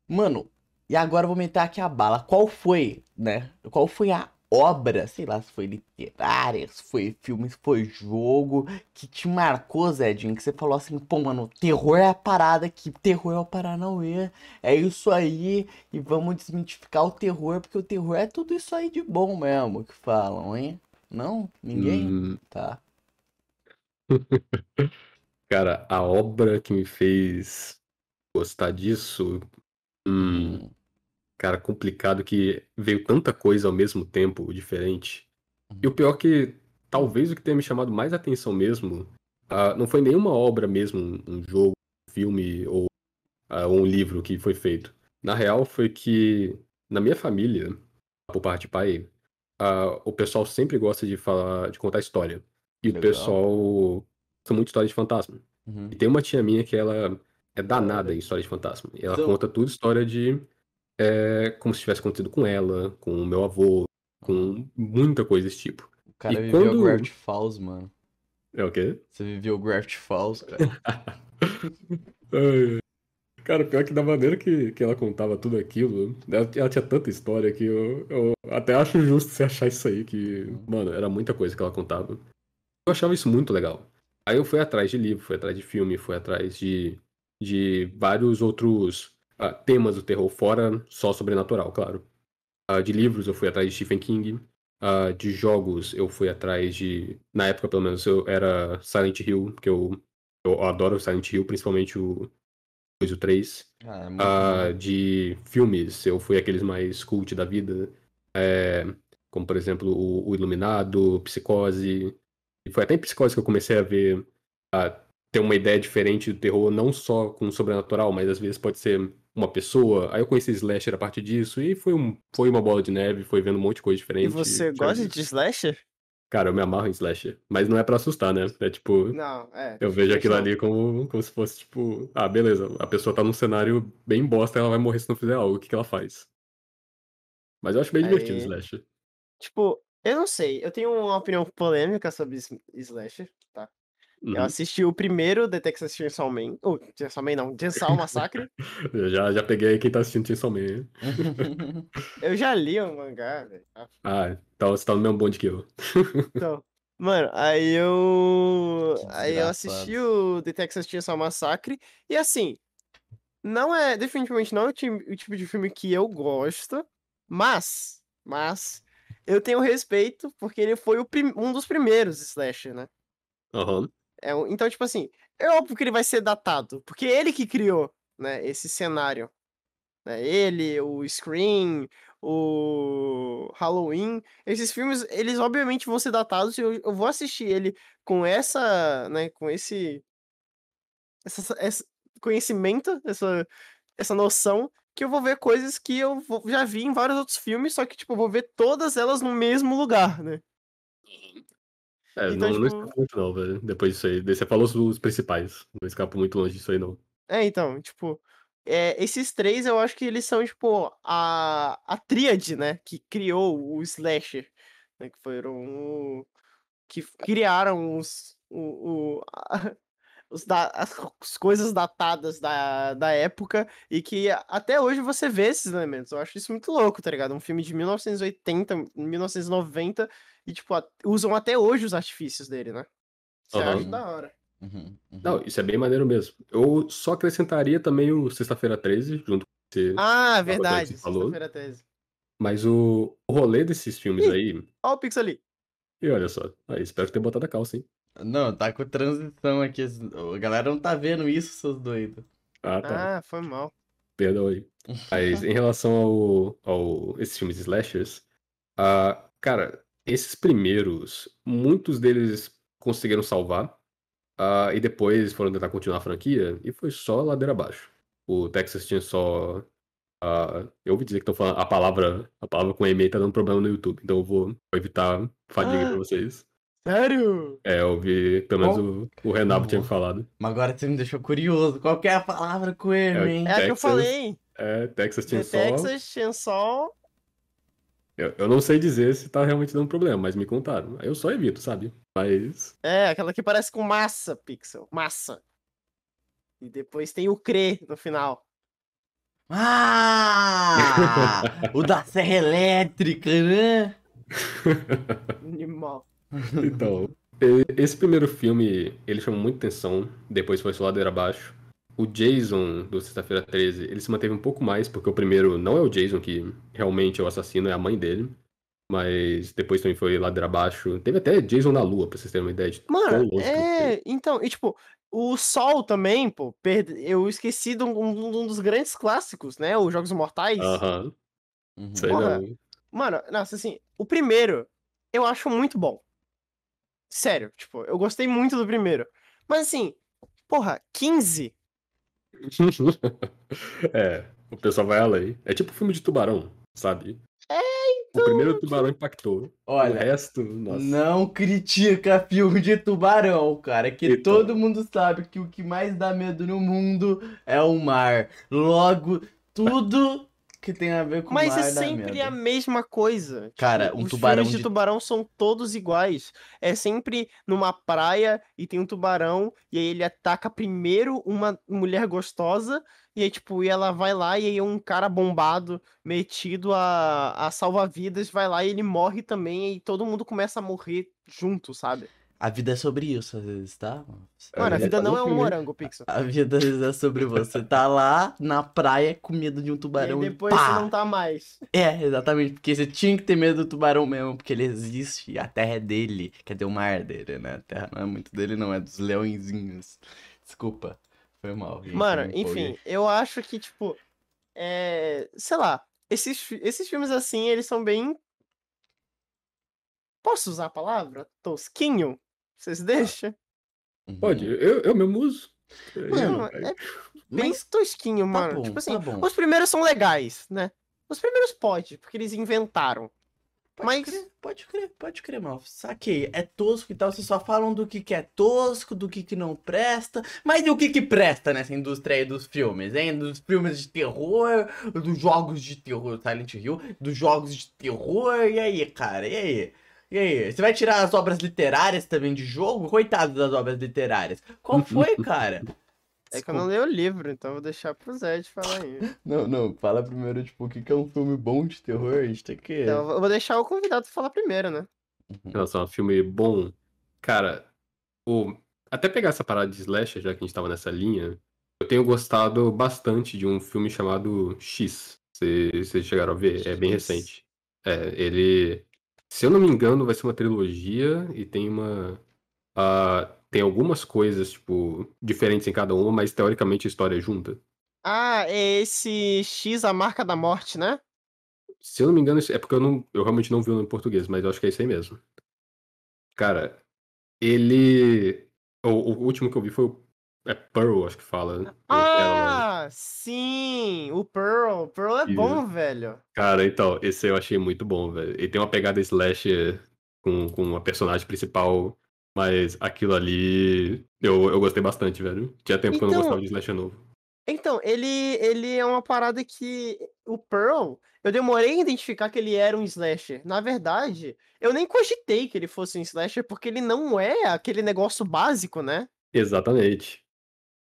Mano, e agora eu vou meter aqui a bala. Qual foi, né? Qual foi a obra, sei lá, se foi literária, se foi filme, se foi jogo, que te marcou, Zedinho? Que você falou assim, pô, mano, terror é a parada aqui, terror é o Paranauê, é isso aí, e vamos desmitificar o terror, porque o terror é tudo isso aí de bom mesmo que falam, hein? Não? Ninguém? Hum, Tá. *laughs* cara, a obra que me fez gostar disso. Hum, Hum, cara, complicado que veio tanta coisa ao mesmo tempo, diferente. E o pior que talvez o que tenha me chamado mais atenção mesmo, ah, não foi nenhuma obra mesmo, um, um jogo, um filme ou ah, um livro que foi feito. Na real, foi que na minha família, por parte de pai, ah, o pessoal sempre gosta de falar, de contar história. E o Legal. pessoal gosta muito de história de fantasma. uhum. E tem uma tia minha que ela é danada em história de fantasma. E ela Então- conta tudo história de é, como se tivesse acontecido com ela, com o meu avô, com muita coisa desse tipo. O cara E viveu quando- Gravity Falls, mano. É o quê? Você viveu Gravity Falls, cara. *laughs* Cara, pior que da maneira que, que ela contava tudo aquilo, ela, ela tinha tanta história que eu, eu até acho justo você achar isso aí, que, mano, era muita coisa que ela contava. Eu achava isso muito legal. Aí eu fui atrás de livro, fui atrás de filme, fui atrás de, de vários outros ah, temas do terror, fora só sobrenatural, claro. Ah, de livros eu fui atrás de Stephen King. Ah, de jogos eu fui atrás de. Na época, pelo menos, eu era Silent Hill, que eu, eu adoro Silent Hill, principalmente o 2 e o 3. Ah, é de filmes, eu fui aqueles mais cult da vida. é, como, por exemplo, o, o Iluminado, Psicose. E foi até em Psicose que eu comecei a ver. A ter uma ideia diferente do terror, não só com o sobrenatural, mas às vezes pode ser uma pessoa. Aí eu conheci Slasher a partir disso. E foi, um, foi uma bola de neve, foi vendo um monte de coisa diferente. E você gosta de slasher? Cara, eu me amarro em Slasher. Mas não é pra assustar, né? É tipo. Não, é. Eu vejo aquilo ali como, como se fosse, tipo, ah, beleza, a pessoa tá num cenário bem bosta, ela vai morrer se não fizer algo, o que que ela faz? Mas eu acho bem divertido o Aí- Slash. Tipo, eu não sei. Eu tenho uma opinião polêmica sobre slasher, tá? Eu Uhum. assisti o primeiro The Texas Chainsaw Man. Ou, Chainsaw Man não, Chainsaw Massacre. *laughs* Eu já, já peguei aí quem tá assistindo Chainsaw Man. *laughs* eu já li o mangá, velho. Ah, então você tá no mesmo bonde que eu. *laughs* Então, mano, aí eu. Aí eu assisti o The Texas Chainsaw Massacre. E assim, não é. Definitivamente não é o, ti- o tipo de filme que eu gosto. Mas. Mas. Eu tenho respeito porque ele foi um dos primeiros slasher, né? Aham. É, um- então, tipo assim, é óbvio que ele vai ser datado, porque ele que criou, né, esse cenário. Né? Ele, o Scream, o Halloween, esses filmes, eles obviamente vão ser datados e eu, eu vou assistir ele com essa, né, com esse, essa, conhecimento, essa, essa noção, que eu vou ver coisas que eu vou- já vi em vários outros filmes, só que, tipo, eu vou ver todas elas no mesmo lugar, né? É, Então, não, não tipo- escapa muito não, velho. Depois disso aí. Você falou os principais. Não escapo muito longe disso aí, não. É, então, tipo, é, esses três eu acho que eles são, tipo, a, a tríade, né, que criou o slasher, né, que foram o, que criaram os, o, o- a- *laughs* os da- as, as coisas datadas da, da época e que até hoje você vê esses elementos. Eu acho isso muito louco, tá ligado? Um filme de 1980, 1990 e, tipo, a- usam até hoje os artifícios dele, né? Isso eu acho Aham. da hora. Uhum, uhum. Não, isso é bem maneiro mesmo. Eu só acrescentaria também o Sexta-feira 13, junto com você. Ah, verdade. Sexta-feira 13. Mas o, o rolê desses filmes Ih. aí. Ó o Pix ali. E olha só. Aí, espero ter botado a calça, hein? Não, tá com transição aqui. A galera não tá vendo isso, seus doidos. Ah, tá. Ah, foi mal. Perdão aí. *laughs* Mas em relação ao, ao esses filmes slashers, ah, cara, esses primeiros, muitos deles conseguiram salvar. ah, e depois foram tentar continuar a franquia e foi só ladeira abaixo. O Texas tinha só. ah, eu ouvi dizer que estão falando a palavra, a palavra com e-mail tá dando problema no YouTube, então eu vou, evitar fadiga pra vocês. Sério? É, eu ouvi, pelo menos o, o Renato tinha me falado. Mas agora você me deixou curioso. Qual que é a palavra com ele, É- hein? É a que eu falei. É, Texas The Chainsaw. Texas Chainsaw. Eu, eu não sei dizer se tá realmente dando problema, mas me contaram. Eu só evito, sabe? Mas. É, aquela que parece com massa, Pixel. Massa. E depois tem o CRE no final. Ah! *laughs* o da Serra Elétrica, né? Animal. Então, esse primeiro filme, ele chamou muita atenção, depois foi só ladeira abaixo. O Jason, do Sexta-feira 13, ele se manteve um pouco mais, porque o primeiro não é o Jason que realmente é o assassino, é a mãe dele. Mas depois também foi ladeira abaixo. Teve até Jason na Lua, pra vocês terem uma ideia de Mano, é. Então, e tipo, o Sol também, pô. perde- Eu esqueci de um, um- dos grandes clássicos, né? Os Jogos Mortais. Aham, Uhum. sei não. Mano, nossa, assim, o primeiro eu acho muito bom. Sério, tipo, eu gostei muito do primeiro. Mas assim, porra, 15? *laughs* É, o pessoal vai além. É tipo filme de tubarão, sabe? É, O primeiro tubarão impactou. o Olha, resto, nossa. não critica filme de tubarão, cara. Que Então. todo mundo sabe que o que mais dá medo no mundo é o mar. Logo, tudo que tem a ver com Mas o mar é sempre a mesma coisa. Cara, Tipo, um os tubarão filmes de de- tubarão são todos iguais. É sempre numa praia e tem um tubarão, e aí ele ataca primeiro uma mulher gostosa, e aí, tipo, e ela vai lá, e aí um cara bombado, metido a, a salva-vidas, vai lá e ele morre também, e todo mundo começa a morrer junto, sabe? A vida é sobre isso, às vezes, tá? Mano, a É, vida não é um morango, Pixel. A vida às vezes é sobre você. Tá lá na praia com medo de um E tubarão e depois pá! você não tá mais. É, exatamente, porque você tinha que ter medo do tubarão mesmo, porque ele existe, e a terra é dele, quer dizer, o mar é dele, né? A terra não é muito dele, não, é dos leõezinhos. Desculpa, foi mal. gente, Mano, enfim, eu acho que, tipo, é. Sei lá, esses, esses filmes assim, eles são bem. Posso usar a palavra? Tosquinho? Vocês deixam? Uhum. Pode, eu, eu mesmo uso. Mano, Não, é bem Mas tosquinho, tá mano. bom, tipo assim, tá bom. os primeiros são legais, né? Os primeiros pode, porque eles inventaram. Pode mas- crer, pode crer, pode crer, mal. Saquei, é tosco e tal, vocês só falam do que, que é tosco, do que, que não presta. Mas e o que, que presta nessa indústria aí dos filmes, hein? Dos filmes de terror, dos jogos de terror, Silent Hill, dos jogos de terror, e aí, cara, e aí? E aí? Você vai tirar as obras literárias também de jogo? Coitado das obras literárias. Qual foi, *laughs* cara? É que eu não leio o livro, então vou deixar pro Zé de falar aí. *laughs* Não, não, fala primeiro, tipo, o que, que é um filme bom de terror? A gente tem que. Então eu vou deixar o convidado falar primeiro, né? Em relação a filme bom, cara, o... até pegar essa parada de slasher, já que a gente tava nessa linha, eu tenho gostado bastante de um filme chamado X. Vocês vocês chegaram a ver? É bem X. recente. É, ele, se eu não me engano, vai ser uma trilogia e tem uma. ah, tem algumas coisas, tipo, diferentes em cada uma, mas teoricamente a história é junta. Ah, é esse X, a marca da morte, né? Se eu não me engano, é porque eu, não, eu realmente não vi o nome em português, mas eu acho que é isso aí mesmo. Cara, ele. O, o último que eu vi foi o. É Pearl, acho que fala. Ou Ela. Ah, sim! O Pearl. Pearl é bom, velho. Cara, então, esse eu achei muito bom, velho. Ele tem uma pegada slasher com, com a personagem principal, mas aquilo ali eu, eu gostei bastante, velho. Tinha tempo que eu não Então, gostava de slasher novo. Então, ele, ele é uma parada que. O Pearl, eu demorei a identificar que ele era um slasher. Na verdade, eu nem cogitei que ele fosse um slasher, porque ele não é aquele negócio básico, né? Exatamente.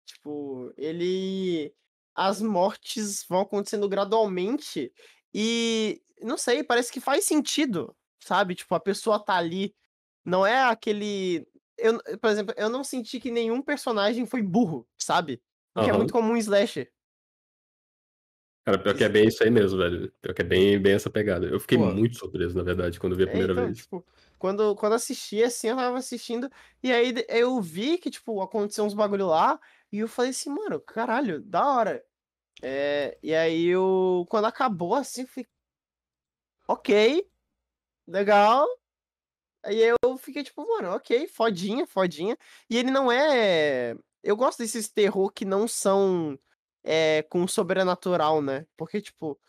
Tipo, ele. As mortes vão acontecendo gradualmente e. Não sei, parece que faz sentido, sabe? Tipo, a pessoa tá ali. Não é aquele. eu, por exemplo, eu não senti que nenhum personagem foi burro, sabe? O que é muito comum em slasher. Cara, pior que é bem isso aí mesmo, velho. Pior que é bem, bem essa pegada. Eu fiquei Pô. muito surpreso, na verdade, quando vi a É, primeira então, vez. tipo, quando, quando assisti, assim, eu tava assistindo, e aí eu vi que, tipo, aconteceu uns bagulho lá, e eu falei assim, mano, caralho, da hora. É, e aí eu, quando acabou, assim, eu falei, ok, legal. Aí eu fiquei tipo, mano, ok, fodinha, fodinha. E ele não é. Eu gosto desses terror que não são é, com sobrenatural, né? Porque, tipo,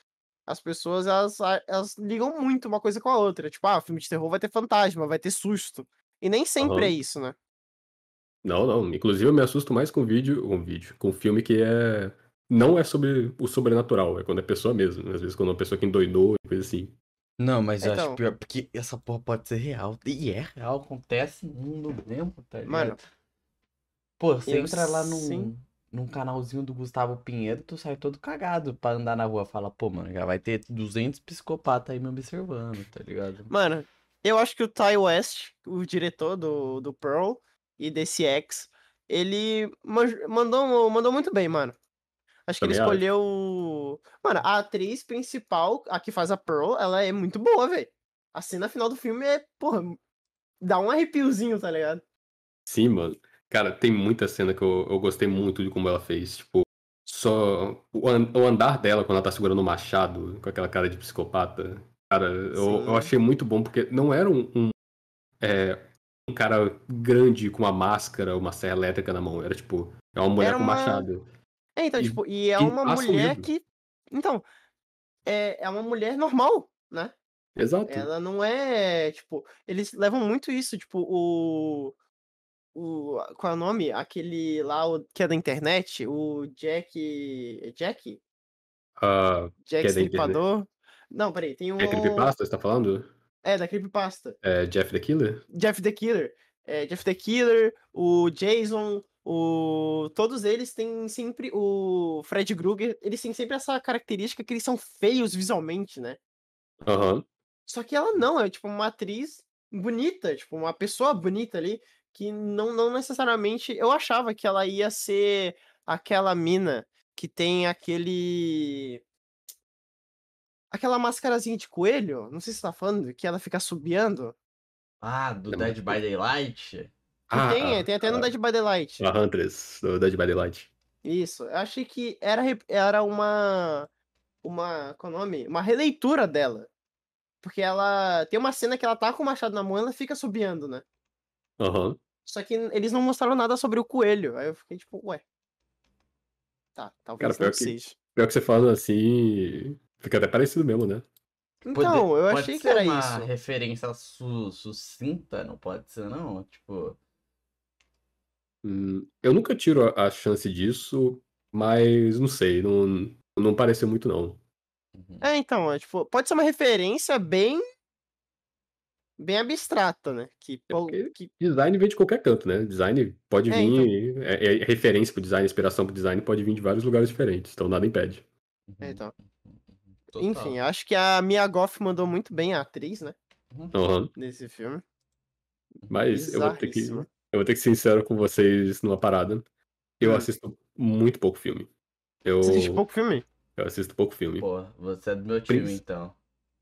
as pessoas elas, elas ligam muito uma coisa com a outra. Tipo, ah, filme de terror vai ter fantasma, vai ter susto. E nem sempre é Aham. isso, né? Não, não. Inclusive, eu me assusto mais com vídeo, com vídeo, com filme que é. Não é sobre o sobrenatural, é quando é pessoa mesmo. Às vezes, quando é uma pessoa que endoidou e coisa assim. Não, mas eu acho Então. pior, porque essa porra pode ser real. E é real, acontece no mundo mesmo, tá ligado? Mano, Pô, você eu entra lá sim. num, num canalzinho do Gustavo Pinheiro, tu sai todo cagado pra andar na rua. Fala, pô, mano, já vai ter 200 psicopatas aí me observando, tá ligado? Mano, eu acho que o Ty West, o diretor do, do Pearl e desse X, ele mandou, mandou muito bem, mano. Acho que ele acho. escolheu. Mano, a atriz principal, a que faz a Pearl, ela é muito boa, velho. A cena final do filme é, porra, dá um arrepiozinho, tá ligado? Sim, mano. Cara, tem muita cena que eu, eu gostei muito de como ela fez. Tipo, só o, an- o andar dela quando ela tá segurando o machado, com aquela cara de psicopata. Cara, eu, eu achei muito bom, porque não era um, um, é, um cara grande com uma máscara, uma serra elétrica na mão. Era tipo, é uma mulher Era com uma- machado. É, então, E- tipo, e é uma mulher que. Então, é, é uma mulher normal, né? Exato. Ela não é, tipo, eles levam muito isso, tipo, o o qual é o nome? Aquele lá o, que é da internet, o Jack, é Jack? Ah, Jack é. Stripador? Não, peraí, tem um é Creepypasta, você tá falando? É, da Creepypasta. É Jeff the Killer? Jeff the Killer. É, Jeff the Killer, o Jason, o todos eles têm sempre o Fred Krueger, eles têm sempre essa característica que eles são feios visualmente, né? Aham. Só que ela não, é tipo uma atriz bonita, tipo, uma pessoa bonita ali, que não, não necessariamente. Eu achava que ela ia ser aquela mina que tem aquele. Aquela máscarazinha de coelho, não sei se você tá falando, que ela fica subiando. Ah, do Não, Dead by Daylight? Que Ah, tem, ah, tem até no ah, Dead by Daylight. A Huntress, do Dead by Daylight. Isso, eu achei que era, era uma. Uma. Qual é o nome? Uma releitura dela. Porque ela. Tem uma cena que ela tá com o machado na mão e ela fica subiando, né? Aham. Só que eles não mostraram nada sobre o coelho. Aí eu fiquei tipo, ué. Tá, talvez pior não que- seja. Pior que você falando assim, fica até parecido mesmo, né? Pode- Então, eu pode achei que ser era uma isso. referência su- sucinta, não pode ser, não? Tipo, Hum, eu nunca tiro a, a chance disso, mas não sei, não, não pareceu muito não. uhum. É, então, é, tipo, pode ser uma referência bem. Bem abstrata, né? Que, porque- que Design vem de qualquer canto, né? Design pode É, vir, é, é referência pro design, inspiração pro design pode vir de vários lugares diferentes, então nada impede. É, Uhum, então. Uhum, uhum. Total. Enfim, acho que a Mia Goff mandou muito bem a atriz, né? Aham. Nesse filme. Mas eu vou ter que, eu vou ter que ser sincero com vocês numa parada. Eu Hum. assisto muito pouco filme. Eu, Você assiste pouco filme? eu assisto pouco filme. Pô, você é do meu time, então.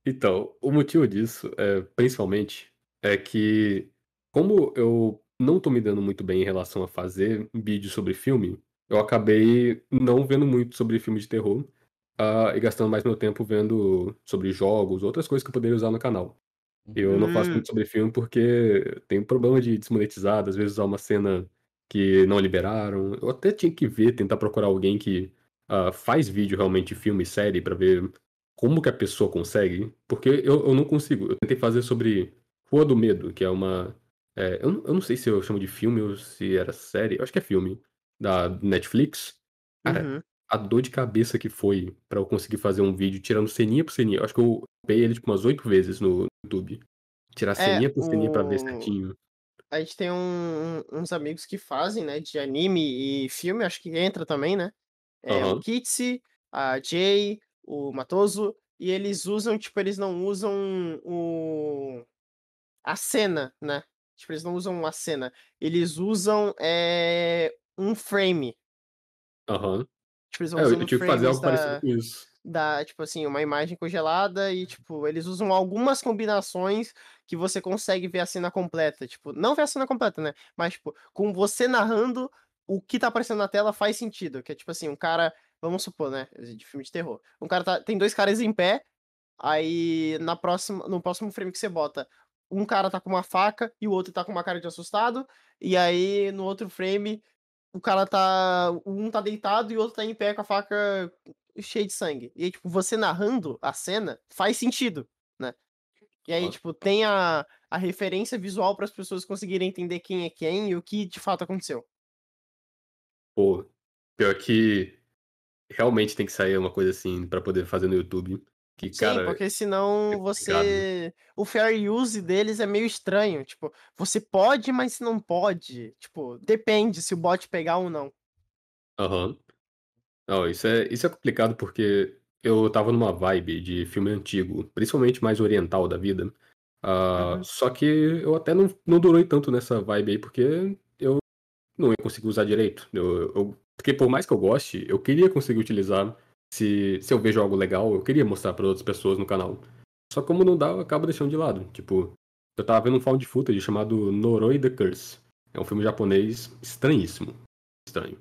Então, o motivo disso, é, principalmente, é que como eu não tô me dando muito bem em relação a fazer vídeo sobre filme, eu acabei não vendo muito sobre filme de terror ah, e gastando mais meu tempo vendo sobre jogos, outras coisas que eu poderia usar no canal. Eu não faço Hum. muito sobre filme porque tem um problema de desmonetizar, às vezes usar uma cena que não liberaram. Eu até tinha que ver, tentar procurar alguém que ah, faz vídeo realmente, filme, série, pra ver como que a pessoa consegue. Porque eu, eu não consigo. Eu tentei fazer sobre Rua do Medo, que é uma. é, eu, não- eu não sei se eu chamo de filme ou se era série. Eu acho que é filme. Da Netflix. Cara, Uhum. A dor de cabeça que foi pra eu conseguir fazer um vídeo tirando ceninha por ceninha. Eu acho que eu peguei ele tipo umas oito vezes no YouTube. Tirar ceninha por ceninha pra ver o- certinho. A gente tem um- uns amigos que fazem, né, de anime e filme, acho que entra também, né? É, o Aham. Kitsi, a Jay, o Matoso, e eles usam, tipo, eles não usam o... a cena, né? Tipo, eles não usam uma cena. Eles usam é, um frame. Aham. Tipo, eles vão É, eu, usando eu tive que fazer algo parecido da, com isso. da, tipo assim, uma imagem congelada e, tipo, eles usam algumas combinações que você consegue ver a cena completa. Tipo, não ver a cena completa, né? Mas, tipo, com você narrando, o que tá aparecendo na tela faz sentido. Que é, tipo assim, um cara, vamos supor, né? De filme de terror. Um cara tá, tem dois caras em pé, aí na próxima, no próximo frame que você bota, um cara tá com uma faca e o outro tá com uma cara de assustado, e aí no outro frame o cara tá. Um tá deitado e o outro tá em pé com a faca cheia de sangue. E aí, tipo, você narrando a cena faz sentido, né? E aí, tipo, tem a, a referência visual para as pessoas conseguirem entender quem é quem e o que de fato aconteceu. Pô, pior que realmente tem que sair uma coisa assim pra poder fazer no YouTube. Que, Sim, cara, porque senão é você. O fair use deles é meio estranho. Tipo, você pode, mas não pode. Tipo, depende se o bot pegar ou não. Aham. Não, isso é, isso é complicado porque eu tava numa vibe de filme antigo, principalmente mais oriental da vida. Ah, Uhum. Só que eu até não, não durei tanto nessa vibe aí, porque eu não ia conseguir usar direito. Eu, eu- porque por mais que eu goste, eu queria conseguir utilizar. Se, se eu vejo algo legal, eu queria mostrar para outras pessoas no canal. Só como não dá, eu acabo deixando de lado. Tipo, eu tava vendo um found footage chamado Noroi the Curse. É um filme japonês estranhíssimo. Estranho.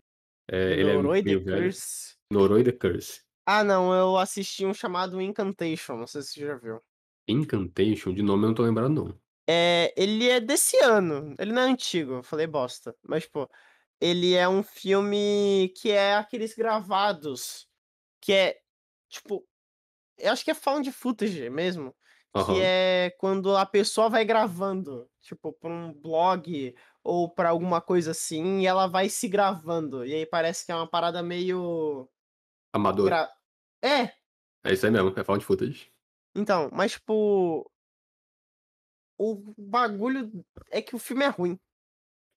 É, ele é Noroi The meio velho. Curse. Noroi the Curse. Ah, não, eu assisti um chamado Incantation, não sei se você já viu. Incantation, de nome eu não tô lembrando, não. É, ele é desse ano, ele não é antigo, eu falei bosta, mas pô, ele é um filme que é aqueles gravados, que é, tipo, eu acho que é found footage mesmo, que Aham. é quando a pessoa vai gravando, tipo, pra um blog ou pra alguma coisa assim, e ela vai se gravando, e aí parece que é uma parada meio... Amador. gra- É, É isso aí mesmo, é found footage. então, mas tipo... O bagulho é que o filme é ruim.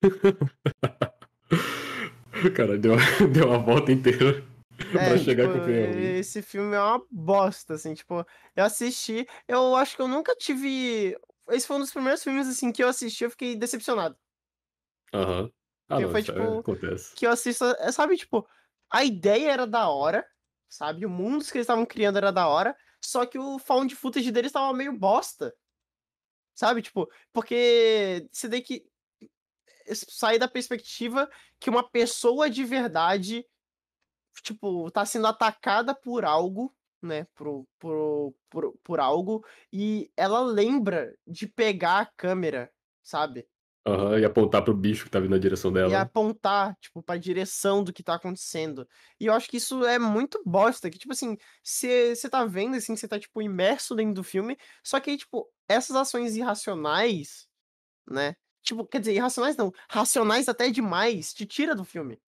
*laughs* Cara, deu, *laughs* deu a volta inteira *laughs* pra É, chegar tipo, com o filme ruim. esse filme é uma bosta, assim, tipo, eu assisti, eu acho que eu nunca tive. Esse foi um dos primeiros filmes, assim, que eu assisti, eu fiquei decepcionado. Aham. Ah, Que não, foi, é- tipo, acontece. Que eu assisto, é, sabe, tipo, a ideia era da hora, sabe? O mundo que eles estavam criando era da hora, só que o found footage deles tava meio bosta. Sabe, tipo, porque você tem que sair da perspectiva que uma pessoa de verdade tipo, tá sendo atacada por algo, né? Por, por, por, por algo, e ela lembra de pegar a câmera, sabe? Aham, e apontar pro bicho que tá vindo na direção E dela. apontar, tipo, pra direção do que tá acontecendo. E eu acho que isso é muito bosta, que, tipo assim, você tá vendo, assim, você tá, tipo, imerso dentro do filme, só que aí, tipo, essas ações irracionais, né? Tipo, quer dizer, irracionais não, racionais até demais, te tira do filme.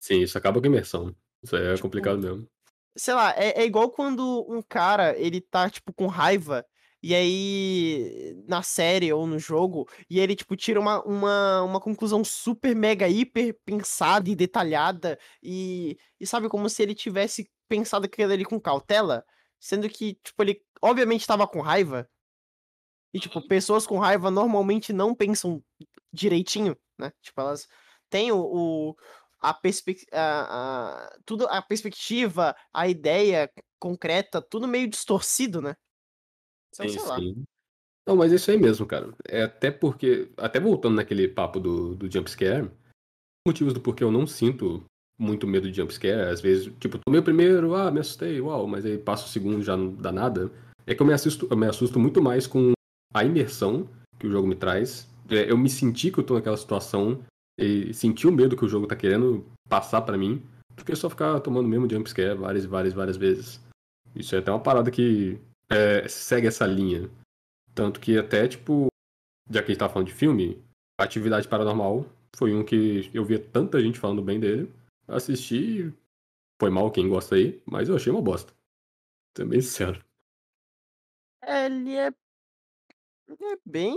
Sim, isso acaba com a imersão. Isso aí é Tipo, complicado mesmo. sei lá, é, é igual quando um cara, ele tá, tipo, com raiva, e aí, na série ou no jogo, e ele, tipo, tira uma, uma, uma conclusão super, mega, hiper pensada e detalhada, e, e sabe, como se ele tivesse pensado aquilo ali com cautela, sendo que, tipo, ele obviamente tava com raiva, e, tipo, pessoas com raiva normalmente não pensam direitinho, né? Tipo, elas têm o, o- a, perspec a, a- tudo, a perspectiva, a ideia concreta, tudo meio distorcido, né? Então, Sim, sei lá. sim. Não, mas é isso aí mesmo, cara. É até porque. Até voltando naquele papo do, do jumpscare, motivos do porquê eu não sinto muito medo de jumpscare. Às vezes, tipo, tomei o primeiro, ah, me assustei, uau, mas aí passa o segundo já não dá nada. É que eu me assusto, eu me assusto muito mais com a imersão que o jogo me traz. É, eu me senti que eu tô naquela situação e senti o medo que o jogo tá querendo passar pra mim, do que só ficar tomando mesmo jumpscare várias várias, várias vezes. Isso é até uma parada que é, segue essa linha. Tanto que até, tipo, já que a gente tava falando de filme, Atividade Paranormal foi um que eu via tanta gente falando bem dele. Assisti, foi mal quem gosta aí, mas eu achei uma bosta. Também sincero. É, Ele é, é bem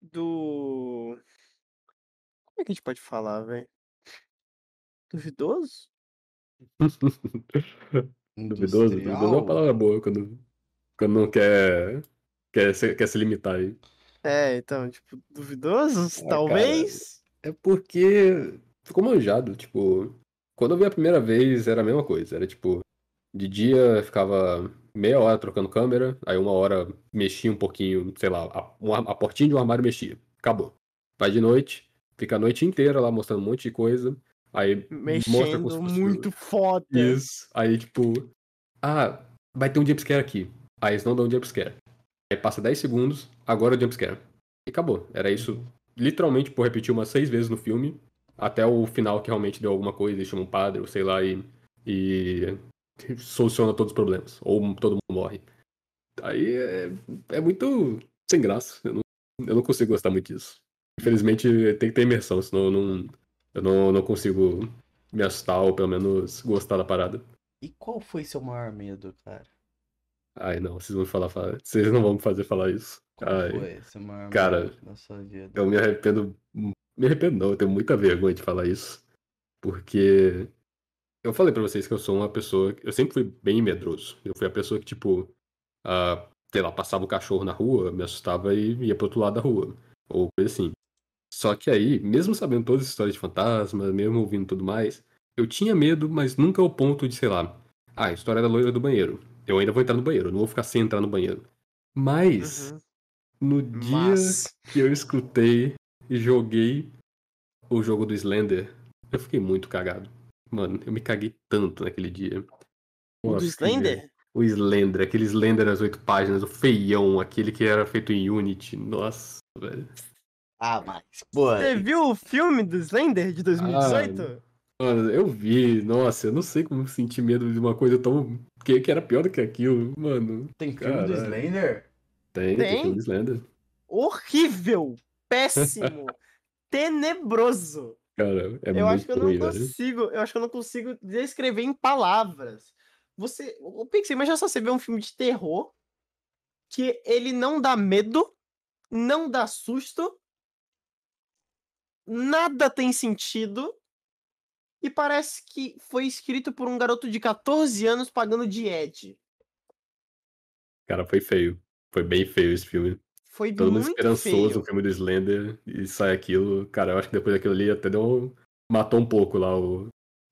do. É que a gente pode falar, velho? Duvidoso? *laughs* Duvidoso, duvidoso é uma palavra boa quando, quando não quer, quer, se, quer se limitar aí. É, então, tipo, duvidosos, Ah, talvez. É porque ficou manjado, tipo, quando eu vi a primeira vez era a mesma coisa, era tipo, de dia ficava meia hora trocando câmera, aí uma hora mexia um pouquinho, sei lá, a, a portinha de um armário mexia, acabou. Vai de noite, fica a noite inteira lá mostrando um monte de coisa, aí mostra como se Mexendo fosse- muito foda. Isso, aí tipo, ah, vai ter um jumpscare aqui, aí eles não dão um jumpscare. Aí passa 10 segundos, agora é o jumpscare. E acabou, era isso literalmente por repetir umas seis vezes no filme, até o final que realmente deu alguma coisa, e chama um padre, ou sei lá, e, e soluciona todos os problemas, ou todo mundo morre. Aí é, é muito sem graça, eu não, eu não consigo gostar muito disso. Infelizmente tem que ter imersão, senão eu não, eu não, não consigo me assustar, ou pelo menos gostar da parada. E qual foi seu maior medo, cara? Ai não, vocês vão falar, falar- vocês não vão me fazer falar isso. Qual Ai, foi seu maior cara, medo da sua vida? Eu me arrependo. Me arrependo, não, eu tenho muita vergonha de falar isso. Porque eu falei pra vocês que eu sou uma pessoa. Eu sempre fui bem medroso. Eu fui a pessoa que, tipo, ah, sei lá, passava o cachorro na rua, me assustava e ia pro outro lado da rua. Ou coisa assim. Só que aí, mesmo sabendo todas as histórias de fantasma, mesmo ouvindo tudo mais, eu tinha medo, mas nunca ao ponto de, sei lá, ah, a história da loira do banheiro. Eu ainda vou entrar no banheiro, não vou ficar sem entrar no banheiro. Mas, Uhum. no dia Mas. que eu escutei e joguei o jogo do Slender, eu fiquei muito cagado. Mano, eu me caguei tanto naquele dia. O do Slender? O Slender, aquele Slender das oito páginas, o feião, aquele que era feito em Unity. Nossa, velho. Ah, mas, pô, Você viu o filme do Slender de 2018? Mano, eu vi, nossa, eu não sei como sentir medo de uma coisa tão. que, que era pior do que aquilo, mano. tem filme do caralho. Slender? Tem, tem, Tem? filme do Slender. Horrível! Péssimo! *laughs* tenebroso! Cara, é eu muito acho que eu não ruim, velho. consigo, eu acho que eu não consigo descrever em palavras. Você, o Pixie, imagina só você ver um filme de terror que ele não dá medo, não dá susto, nada tem sentido e parece que foi escrito por um garoto de 14 anos pagando de Ed. Cara, foi feio. Foi bem feio esse filme. Foi Todo mundo muito esperançoso feio. no filme do Slender e sai aquilo. Cara, eu acho que depois daquilo ali até deu. Matou um pouco lá o.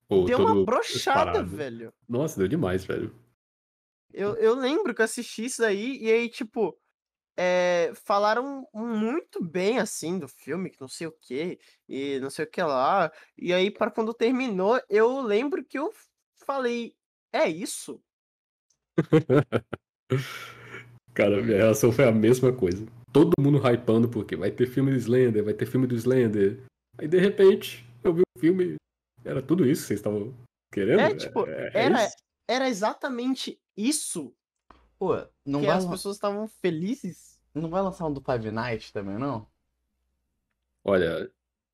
o Deu uma o brochada, parado. velho. Nossa, deu demais, velho. Eu, eu lembro que eu assisti isso aí, e aí, tipo, é, falaram muito bem, assim, do filme, que não sei o que, e não sei o que lá. E aí, para quando terminou, eu lembro que eu falei, é isso? *laughs* Cara, minha reação foi a mesma coisa. Todo mundo hypando porque vai ter filme do Slender, vai ter filme do Slender. Aí de repente, eu vi o filme, era tudo isso que vocês estavam querendo? É, tipo, é era, isso? era exatamente isso Pô, não que vai, as pessoas estavam felizes. não vai lançar um do Five Nights também, não? Olha,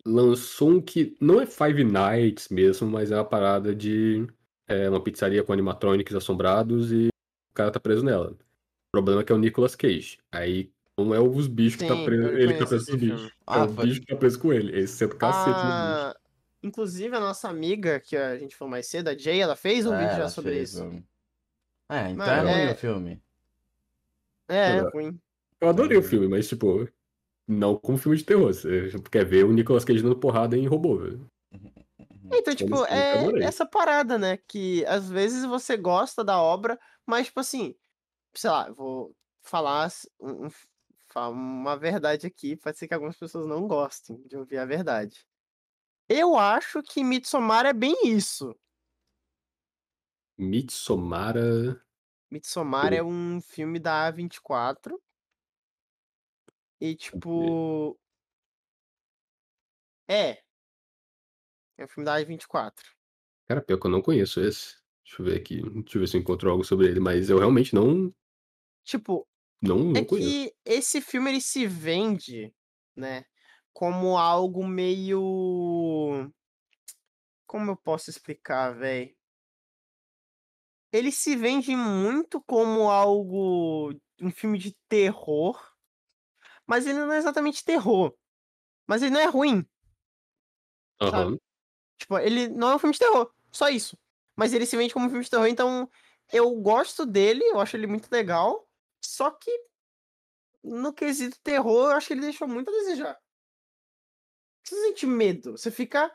lançou um que não é Five Nights mesmo, mas é uma parada de é, uma pizzaria com animatronics assombrados e o cara tá preso nela. O problema é que é o Nicolas Cage. Aí não é os bichos que tá Sim, preso, ele que tá preso com filme. É Ah, o foi- bicho que tá preso com ele. Esse senta o cacete no bicho. Ah, inclusive, a nossa amiga, que a gente falou mais cedo, a Jay, ela fez um É, vídeo já sobre fez, isso. mano. É, então é ruim é- o filme. É, é ruim. Eu adorei o Uhum. filme, mas tipo, não como filme de terror. Você quer ver o Nicolas Cage dando porrada em robô, velho. Então, Como tipo? Eu é essa parada, né? Que às vezes você gosta da obra, mas, tipo assim, sei lá, vou falar um- um- uma verdade aqui, pode ser que algumas pessoas não gostem de ouvir a verdade. Eu acho que Midsommar é bem isso. Mitsomara. Midsommar Eu- é um filme da A24. E, tipo. É. É um filme da A24. Cara, pior que eu não conheço esse. Deixa eu ver aqui. Deixa eu ver se eu encontro algo sobre ele, mas eu realmente não, Tipo, não, não É conheço. que esse filme ele se vende, né, como algo meio como eu posso explicar, velho? Ele se vende muito como algo um filme de terror, mas ele não é exatamente terror. Mas ele não é ruim, sabe? Tipo, ele não é um filme de terror, só isso. Mas ele se vende como um filme de terror, então eu gosto dele, eu acho ele muito legal. Só que no quesito terror, eu acho que ele deixou muito a desejar. Você sente medo, você fica.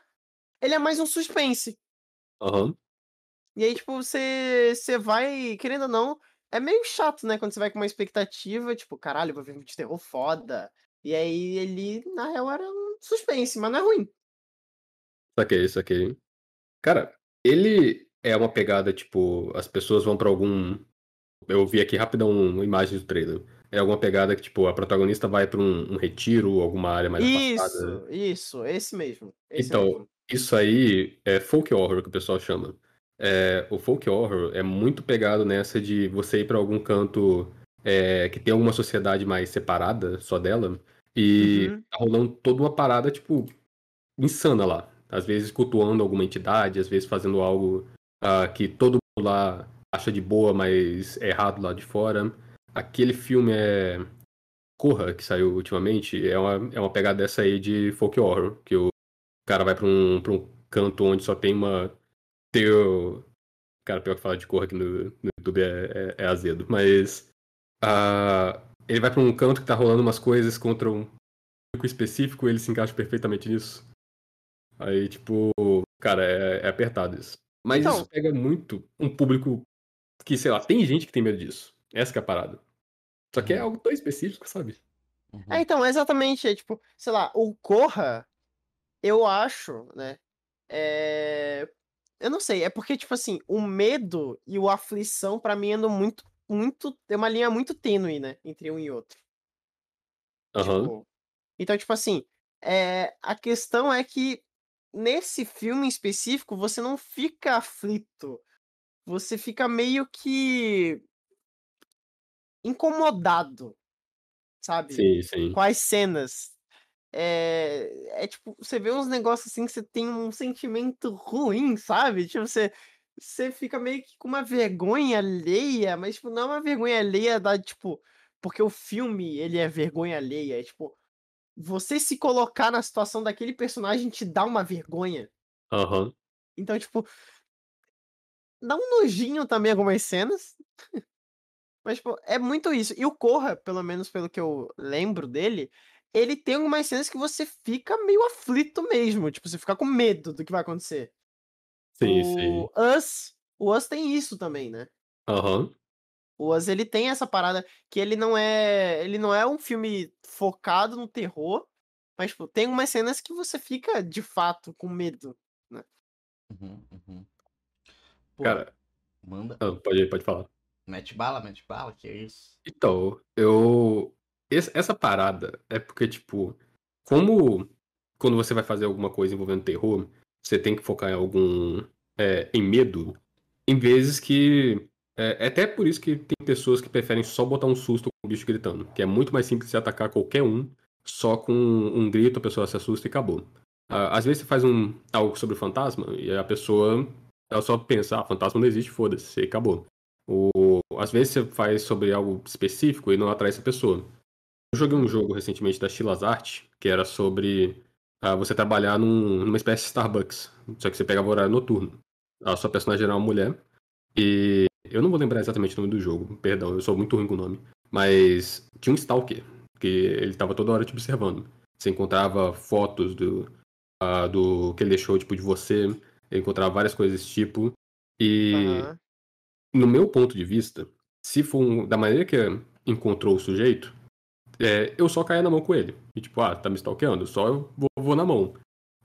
Ele é mais um suspense. Aham. E aí, tipo, você, você vai, querendo ou não, é meio chato, né? Quando você vai com uma expectativa, tipo, caralho, vou ver um filme de terror foda. E aí ele, na real, era um suspense, mas não é ruim. Saquei, saquei. Cara, ele é uma pegada, tipo, as pessoas vão pra algum. Eu vi aqui rapidão uma imagem do trailer. É alguma pegada que, tipo, a protagonista vai pra um, um retiro, alguma área mais afastada. Isso, isso, esse mesmo. Esse Então, mesmo. isso aí é folk horror que o pessoal chama. É, o folk horror é muito pegado nessa de você ir pra algum canto é, que tem alguma sociedade mais separada, só dela, e Uhum. tá rolando toda uma parada, tipo, insana lá. Às vezes cultuando alguma entidade, às vezes fazendo algo ah, que todo mundo lá acha de boa, mas é errado lá de fora. Aquele filme é. Corra, que saiu ultimamente, é uma, é uma pegada dessa aí de folk horror, que o cara vai pra um, pra um canto onde só tem uma. Teo... Cara, pior que falar de Corra aqui no, no YouTube é, é- é azedo, mas. ah, ele vai pra um canto que tá rolando umas coisas contra um público específico, ele se encaixa perfeitamente nisso. Aí, tipo, cara, é, é apertado isso. Mas Então. isso pega muito um público que, sei lá, tem gente que tem medo disso. Essa que é a parada. Só que é Uhum. algo tão específico, sabe? Uhum. É, então, exatamente, é tipo, sei lá, o Corra, eu acho, né? É... Eu não sei, é porque, tipo assim, o medo e o aflição, pra mim, andam muito, muito. Tem uma linha muito tênue, né? Entre um e outro. Aham. Tipo, então, tipo assim, é, a questão é que nesse filme em específico você não fica aflito. Você fica meio que incomodado, sabe? Sim, sim. Com as cenas. É, é tipo, você vê uns negócios assim que você tem um sentimento ruim, sabe? Tipo, você, você fica meio que com uma vergonha alheia, mas tipo, não é uma vergonha alheia da, tipo, porque o filme ele é vergonha alheia, é tipo, você se colocar na situação daquele personagem te dá uma vergonha. Aham. Então, tipo, dá um nojinho também algumas cenas. *laughs* Mas, tipo, é muito isso. E o Corra, pelo menos pelo que eu lembro dele, ele tem algumas cenas que você fica meio aflito mesmo. Tipo, você fica com medo do que vai acontecer. Sim, sim. O Us, o Us tem isso também, né? Aham. O Us, ele tem essa parada que ele não é, ele não é um filme focado no terror, mas tipo, tem umas cenas que você fica de fato com medo. Uhum, uhum. Pô, Cara, manda. ah, pode, pode falar. Mete bala, mete bala, que é isso? Então, eu. Essa parada é porque, tipo, como quando você vai fazer alguma coisa envolvendo terror, você tem que focar em algum. é, em medo, em vezes que. É, é até por isso que tem pessoas que preferem só botar um susto com o bicho gritando, que é muito mais simples de atacar qualquer um, só com um grito a pessoa se assusta e acabou. Às vezes você faz um, algo sobre o fantasma e a pessoa ela só pensa, ah, fantasma não existe, foda-se, acabou. O, às vezes você faz sobre algo específico e não atrai essa pessoa. Eu joguei um jogo recentemente da Chilas Art, que era sobre ah, você trabalhar num- numa espécie de Starbucks, só que você pegava horário noturno. A sua personagem era uma mulher, e eu não vou lembrar exatamente o nome do jogo, perdão, eu sou muito ruim com o nome, mas tinha um Stalker, que ele estava toda hora te observando. Você encontrava fotos do, ah, do que ele deixou tipo, de você, encontrava várias coisas desse tipo, e Aham. no meu ponto de vista, se for um- da maneira que encontrou o sujeito, é, eu só caia na mão com ele. E tipo, ah, tá me stalkeando, só eu vou, vou na mão.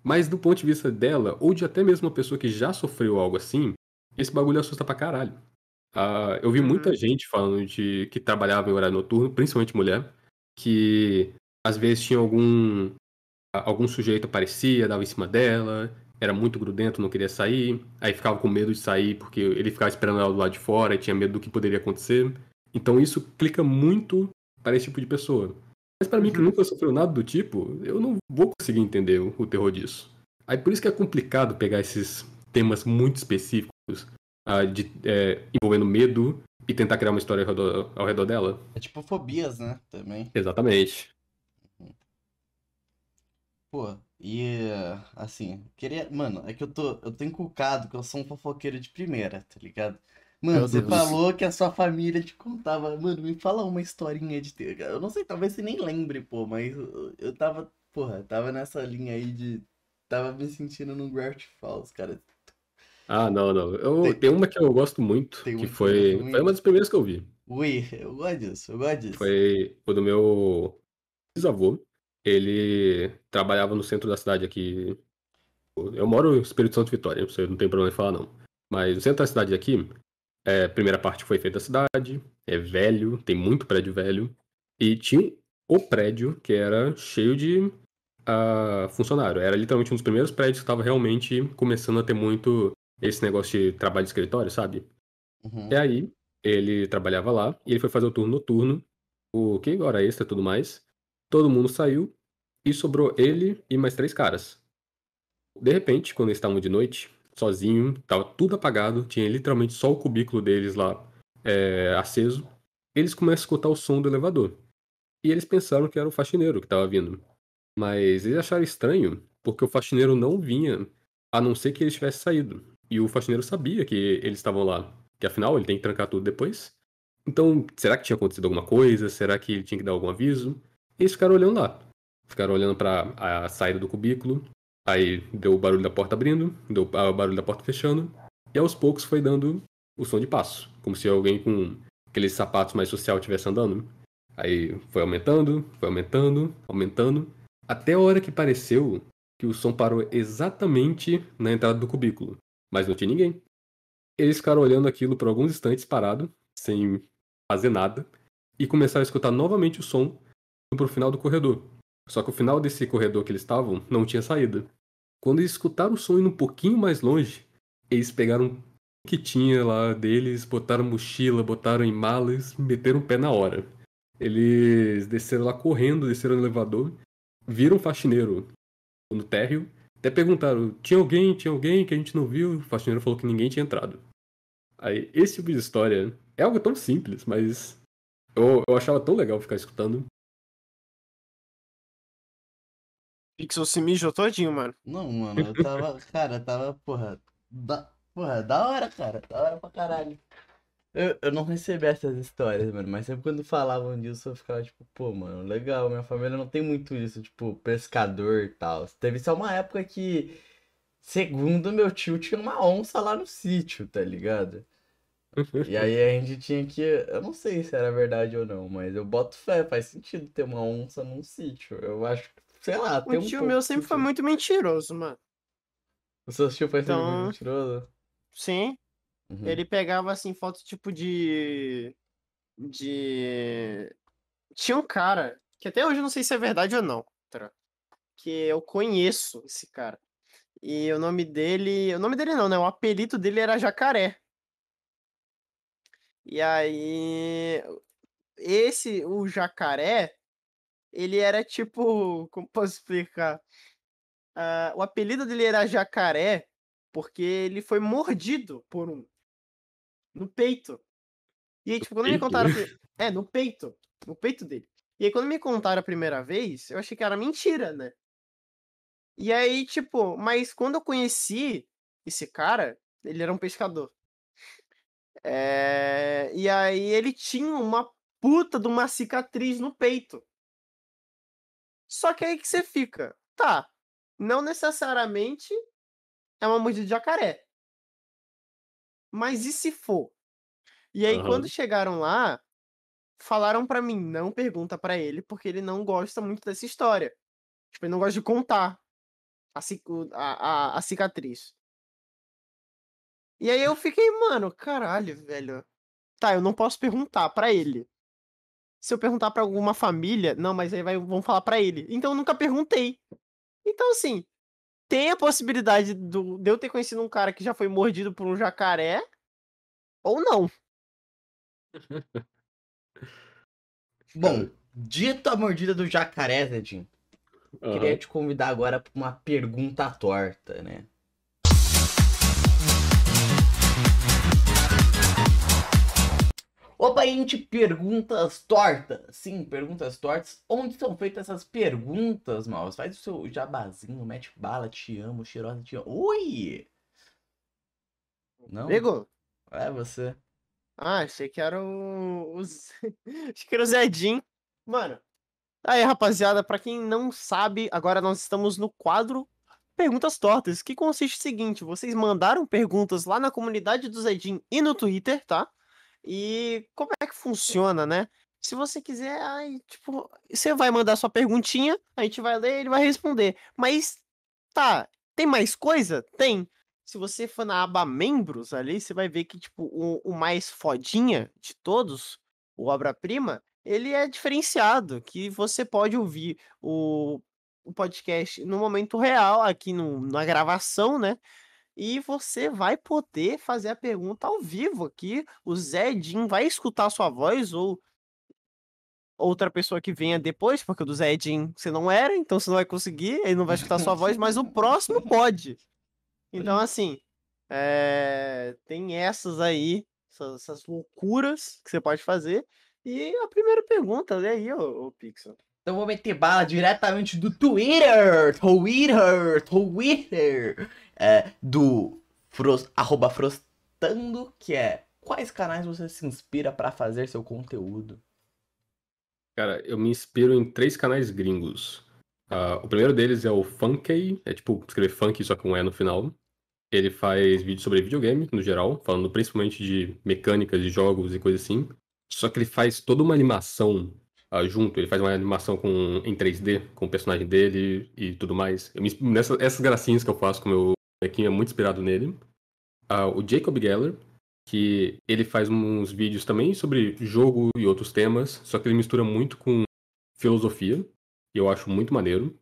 Mas do ponto de vista dela, ou de até mesmo uma pessoa que já sofreu algo assim, esse bagulho assusta pra caralho. Ah, eu vi muita Uhum. gente falando de que trabalhava em horário noturno, principalmente mulher, que às vezes tinha algum algum sujeito aparecia, dava em cima dela, era muito grudento, não queria sair, aí ficava com medo de sair porque ele ficava esperando ela do lado de fora e tinha medo do que poderia acontecer. Então isso clica muito para esse tipo de pessoa. Mas para mim que Uhum. nunca sofreu nada do tipo, eu não vou conseguir entender o, o terror disso. Aí por isso que é complicado pegar esses temas muito específicos ah, de, é, envolvendo medo e tentar criar uma história ao redor, ao redor dela. É tipo fobias, né? Também. Exatamente. Pô, e assim, queria. Mano, é que eu tô. Eu tô inculcado que eu sou um fofoqueiro de primeira, tá ligado? Mano, Meu você Deus. falou que a sua família te contava. Mano, me fala uma historinha de ter. Eu não sei, talvez você nem lembre, pô, mas eu, tava, porra, tava nessa linha aí de. Tava me sentindo no Gravity Falls, cara. Ah, não, não. Eu, Tem- tem uma que eu gosto muito, que foi, gosta foi muito? uma das primeiras que eu vi. Ui, eu gosto disso, eu gosto disso. Foi o do meu bisavô. Ele trabalhava no centro da cidade aqui. Eu moro no Espírito Santo Vitória, você não tem problema em falar, não. Mas o centro da cidade aqui, é, a primeira parte foi feita a cidade, é velho, tem muito prédio velho. E tinha o prédio que era cheio de ah, funcionário. Era literalmente um dos primeiros prédios que estava realmente começando a ter muito esse negócio de trabalho de escritório, sabe? Uhum. E aí, ele trabalhava lá e ele foi fazer o turno noturno, o que hora extra e tudo mais. Todo mundo saiu e sobrou ele e mais três caras. De repente, quando eles estavam de noite, sozinho, tava tudo apagado, tinha literalmente só o cubículo deles lá é, aceso. Eles começam a escutar o som do elevador. E eles pensaram que era o faxineiro que estava vindo. Mas eles acharam estranho, porque o faxineiro não vinha, a não ser que ele tivesse saído. E o faxineiro sabia que eles estavam lá. Que afinal ele tem que trancar tudo depois. Então, será que tinha acontecido alguma coisa? Será que ele tinha que dar algum aviso? Eles ficaram olhando lá. Ficaram olhando para a saída do cubículo. Aí deu o barulho da porta abrindo, deu o barulho da porta fechando. E aos poucos foi dando o som de passo. Como se alguém com aqueles sapatos mais social estivesse andando. Aí foi aumentando, foi aumentando, aumentando. Até a hora que pareceu que o som parou exatamente na entrada do cubículo. Mas não tinha ninguém. Eles ficaram olhando aquilo por alguns instantes parado, sem fazer nada, e começaram a escutar novamente o som pro final do corredor. Só que o final desse corredor que eles estavam não tinha saída. Quando eles escutaram o som indo um pouquinho mais longe, eles pegaram o que tinha lá deles, botaram mochila, botaram em malas, meteram o pé na hora. Eles desceram lá correndo, desceram no elevador, viram um faxineiro no térreo, até perguntaram, tinha alguém, tinha alguém que a gente não viu? O faxineiro falou que ninguém tinha entrado. Aí, esse tipo de história é algo tão simples, mas eu, eu achava tão legal ficar escutando. Pixel se mijou todinho, mano. Não, mano, eu tava. *laughs* Cara, tava, porra. Da, porra, da hora, cara. Da hora pra caralho. Eu, eu não recebi essas histórias, mano, mas sempre quando falavam disso eu ficava tipo, pô, mano, legal, minha família não tem muito isso, tipo, pescador e tal. Teve só uma época que, segundo meu tio, tinha uma onça lá no sítio, tá ligado? E aí a gente tinha que. Eu não sei se era verdade ou não, mas eu boto fé, faz sentido ter uma onça num sítio. Eu acho, sei lá, tem O um tio pouco meu sempre foi muito mentiroso, mano. O seu tio foi sempre Então- muito mentiroso? Sim, Uhum. ele pegava assim foto tipo de de tinha um cara que até hoje eu não sei se é verdade ou não? Que eu conheço esse cara. E o nome dele, o nome dele não, né? O apelido dele era Jacaré. E aí esse o Jacaré, ele era tipo, como *laughs* posso explicar? Ah, o apelido dele era Jacaré porque ele foi mordido por um no peito. E aí, tipo, quando me contaram. *laughs* É, no peito. No peito dele. E aí, quando me contaram a primeira vez, eu achei que era mentira, né? E aí, tipo, mas quando eu conheci esse cara, ele era um pescador. É... E aí ele tinha uma puta de uma cicatriz no peito. Só que aí que você fica, tá, não necessariamente é uma mordida de jacaré. Mas e se for? E aí, Aham. quando chegaram lá, falaram pra mim, não pergunta pra ele, porque ele não gosta muito dessa história. Tipo, ele não gosta de contar a, a, a, a cicatriz. E aí eu fiquei, mano, caralho, velho. Tá, eu não posso perguntar pra ele. Se eu perguntar pra alguma família, não, mas aí vai, vão falar pra ele. Então eu nunca perguntei. Então, assim, tem a possibilidade do, de eu ter conhecido um cara que já foi mordido por um jacaré, ou não. *laughs* Bom, dito a mordida do jacaré, Zedinho, queria Aham. te convidar agora pra uma pergunta torta, né? Opa, gente, perguntas tortas. Sim, perguntas tortas. Onde são feitas essas perguntas, Maus? Faz o seu jabazinho, mete bala, te amo, cheirosa, te amo. Ui! Não? Pegou? É você. Ah, achei que era o. os- *laughs* Achei que era o Zedin. Mano. Aí, rapaziada, pra quem não sabe, agora nós estamos no quadro Perguntas Tortas, que consiste no seguinte: vocês mandaram perguntas lá na comunidade do Zedin e no Twitter, tá? E como é que funciona, né? Se você quiser, aí, tipo, você vai mandar sua perguntinha, a gente vai ler ele vai responder. Mas, tá, tem mais coisa? Tem. Se você for na aba membros ali, você vai ver que, tipo, o, o mais fodinha de todos, o obra-prima, ele é diferenciado, que você pode ouvir o, o podcast no momento real, aqui no, na gravação, né? E você vai poder fazer a pergunta ao vivo aqui. O Zé Edin vai escutar a sua voz ou outra pessoa que venha depois, porque o do Zé Edin você não era, então você não vai conseguir, ele não vai escutar a sua voz, mas o próximo pode. Então, assim, é, tem essas aí, essas, loucuras que você pode fazer. E a primeira pergunta, lê aí, ô, ô Pixel. Então vou meter bala diretamente do Twitter, Twitter, Twitter, é, do Fros, arroba Frostando, que é quais canais você se inspira pra fazer seu conteúdo? Cara, eu me inspiro em três canais gringos. Ah, o primeiro deles é o Funkey, é tipo escrever funk só com um E no final. Ele faz vídeos sobre videogame, no geral, falando principalmente de mecânicas de jogos e coisa assim. Só que ele faz toda uma animação ah, junto, ele faz uma animação com, em 3D, com o personagem dele e tudo mais. Me nessa, essas gracinhas que eu faço com o meu bonequinho é muito inspirado nele. Ah, o Jacob Geller, que ele faz uns vídeos também sobre jogo e outros temas, só que ele mistura muito com filosofia, e eu acho muito maneiro.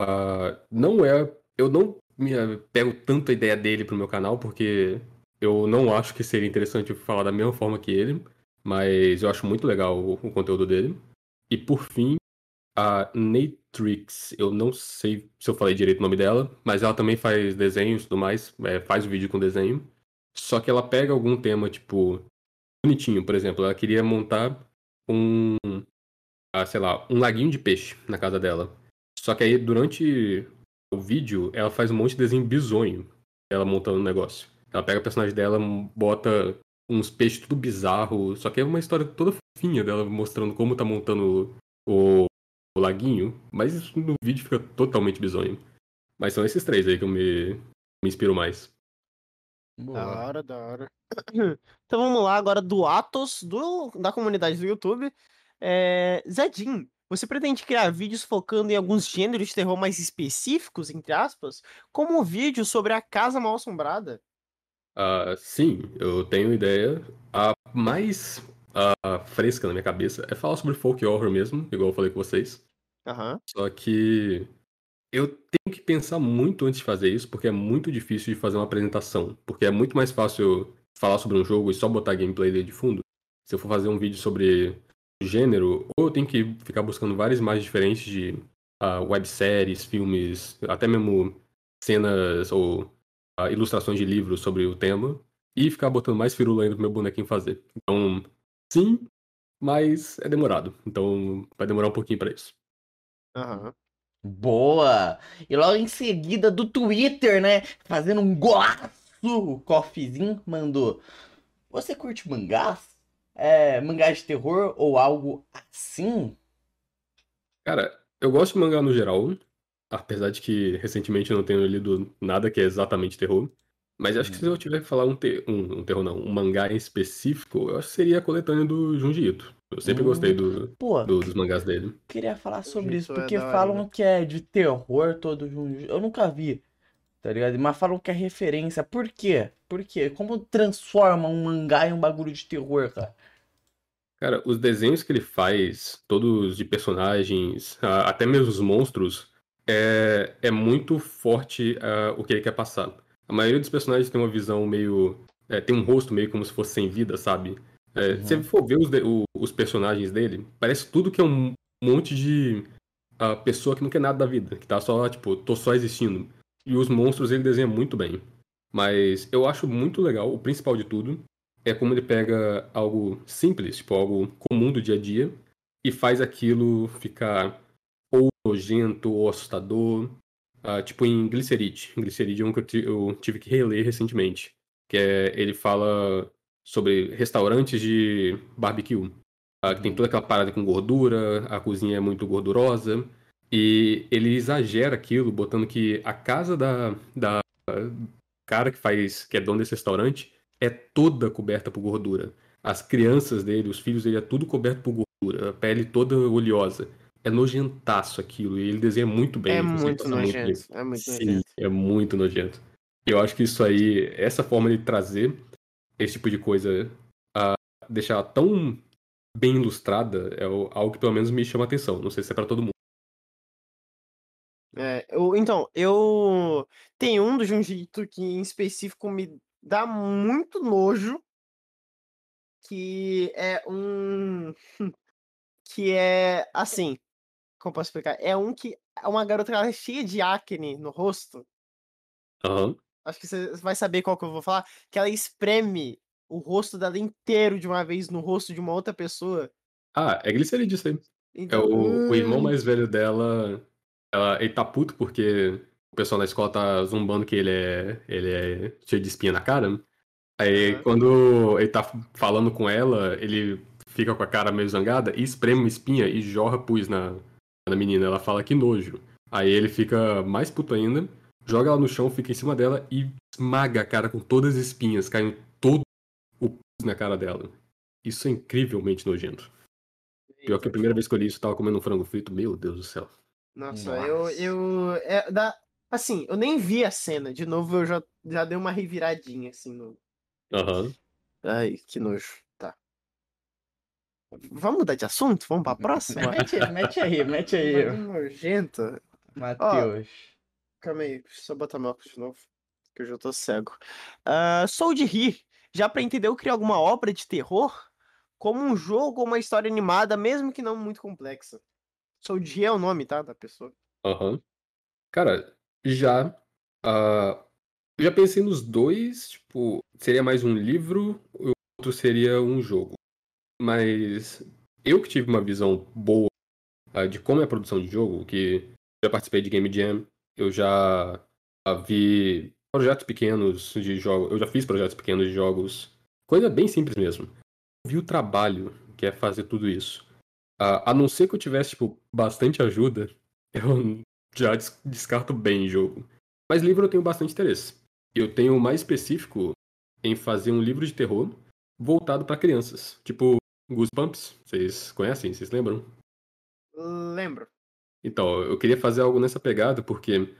Ah, não é. Eu não me pego tanto a ideia dele pro meu canal, porque eu não acho que seria interessante falar da mesma forma que ele, mas eu acho muito legal o, o conteúdo dele. E por fim, a Natrix, eu não sei se eu falei direito o nome dela, mas ela também faz desenhos e tudo mais, é, faz o vídeo com desenho. Só que ela pega algum tema, tipo, bonitinho, por exemplo, ela queria montar um, ah, sei lá, um laguinho de peixe na casa dela. Só que aí, durante o vídeo, ela faz um monte de desenho bizonho, ela montando o negócio. Ela pega a personagem dela, bota uns peixes tudo bizarro, só que é uma história toda fofinha dela mostrando como tá montando o, o laguinho, mas isso no vídeo fica totalmente bizonho. Mas são esses três aí que eu me, me inspiro mais. Da hora, da hora. *coughs* Então vamos lá agora do Atos, do, da comunidade do YouTube. É, Zedin, você pretende criar vídeos focando em alguns gêneros de terror mais específicos, entre aspas, como o vídeo sobre a Casa Mal Assombrada? Ah, sim, eu tenho ideia. A mais ah, fresca na minha cabeça é falar sobre folk horror mesmo, igual eu falei com vocês. Aham. Só que eu tenho que pensar muito antes de fazer isso, porque é muito difícil de fazer uma apresentação. Porque é muito mais fácil falar sobre um jogo e só botar gameplay dele de fundo. Se eu for fazer um vídeo sobre gênero, ou eu tenho que ficar buscando várias imagens diferentes de ah, webséries, filmes, até mesmo cenas ou ah, ilustrações de livros sobre o tema, e ficar botando mais firula ainda pro meu bonequinho fazer. Então, sim, mas é demorado. Então vai demorar um pouquinho pra isso. Aham. Boa! E logo em seguida do Twitter, né? Fazendo um golaço, o Coffeezinho mandou. Você curte mangás? É, mangás de terror ou algo assim? Cara, eu gosto de mangá no geral, apesar de que recentemente eu não tenho lido nada que é exatamente terror. Mas acho que se eu tiver que falar um, te- um, um terror, não, um mangá em específico, eu acho que seria a coletânea do Junji Ito. Eu sempre Hum. gostei do, Pô, do- dos mangás dele. queria falar sobre isso, Isso é porque hora, falam né? que é de terror todo Junji. Eu nunca vi, tá ligado? Mas falam que é referência. Por quê? Por quê? Como transforma um mangá em um bagulho de terror, cara? Cara, os desenhos que ele faz, todos de personagens, até mesmo os monstros, é, é muito forte ah, o que ele quer passar. A maioria dos personagens tem uma visão meio. é, tem um rosto meio como se fosse sem vida, sabe? É, Se você for ver os, de- o- os personagens dele, parece tudo que é um monte de ah, pessoa que não quer nada da vida, que tá só, tipo, tô só existindo. E os monstros ele desenha muito bem. Mas eu acho muito legal, o principal de tudo, é como ele pega algo simples, tipo algo comum do dia a dia, e faz aquilo ficar nojento ou assustador. Ah, tipo em Glyceride. Glyceride é um que eu tive que reler recentemente. Que é, ele fala sobre restaurantes de barbecue. Uh, que tem toda aquela parada com gordura, a cozinha é muito gordurosa. E ele exagera aquilo, botando que a casa da, da cara que faz, que é dono desse restaurante, é toda coberta por gordura. As crianças dele, os filhos dele, é tudo coberto por gordura, a pele toda oleosa. É nojentaço aquilo, e ele desenha muito bem. É muito nojento, muito é muito Sim, nojento. é muito nojento. Eu acho que isso aí, essa forma de trazer esse tipo de coisa a deixar tão bem ilustrada é algo que pelo menos me chama atenção. Não sei se é para todo mundo. É, eu, então, eu tenho um do Junji que em específico me dá muito nojo, que é um *laughs* que é assim, como posso explicar? É um que é uma garota ela é cheia de acne no rosto. Aham. Acho que você vai saber qual que eu vou falar, que ela espreme o rosto dela inteiro de uma vez no rosto de uma outra pessoa. Ah, é gliceride isso aí. É Então, o, o irmão hum, mais velho dela. Ela, ele tá puto porque o pessoal na escola tá zombando que ele é, ele é cheio de espinha na cara. Aí Aham. quando ele tá falando com ela, ele fica com a cara meio zangada e espreme uma espinha e jorra pus na, na menina. Ela fala que nojo. Aí ele fica mais puto ainda, joga ela no chão, fica em cima dela e esmaga a cara com todas as espinhas, caindo todo o pus na cara dela. Isso é incrivelmente nojento. Pior que a primeira vez que eu li isso, eu tava comendo um frango frito, meu Deus do céu. Nossa, eu, Nossa. eu, é, da, assim, eu nem vi a cena. De novo, eu já, já dei uma reviradinha, assim, no... Aham. Ai, que nojo. Vamos mudar de assunto? Vamos pra próxima? Mete, *laughs* mete aí, mete aí, nojento. Matheus. Calma aí, deixa eu só botar meu óculos de novo, que eu já tô cego. Ah, sou de rir. Já pra entender eu criar alguma obra de terror? Como um jogo ou uma história animada, mesmo que não muito complexa. Sou de rir é o nome, tá? Da pessoa. Aham. Cara, já. ah, já pensei nos dois, tipo, seria mais um livro, o outro seria um jogo. Mas eu que tive uma visão boa ah, de como é a produção de jogo, que já participei de Game Jam, eu já ah, vi projetos pequenos de jogos, eu já fiz projetos pequenos de jogos, coisa bem simples mesmo. Vi o trabalho que é fazer tudo isso. Ah, a não ser que eu tivesse, tipo, bastante ajuda, *laughs* eu já des- descarto bem jogo. Mas livro eu tenho bastante interesse. Eu tenho mais específico em fazer um livro de terror voltado para crianças. Tipo Goosebumps. Vocês conhecem? Vocês lembram? Lembro. Então, eu queria fazer algo nessa pegada porque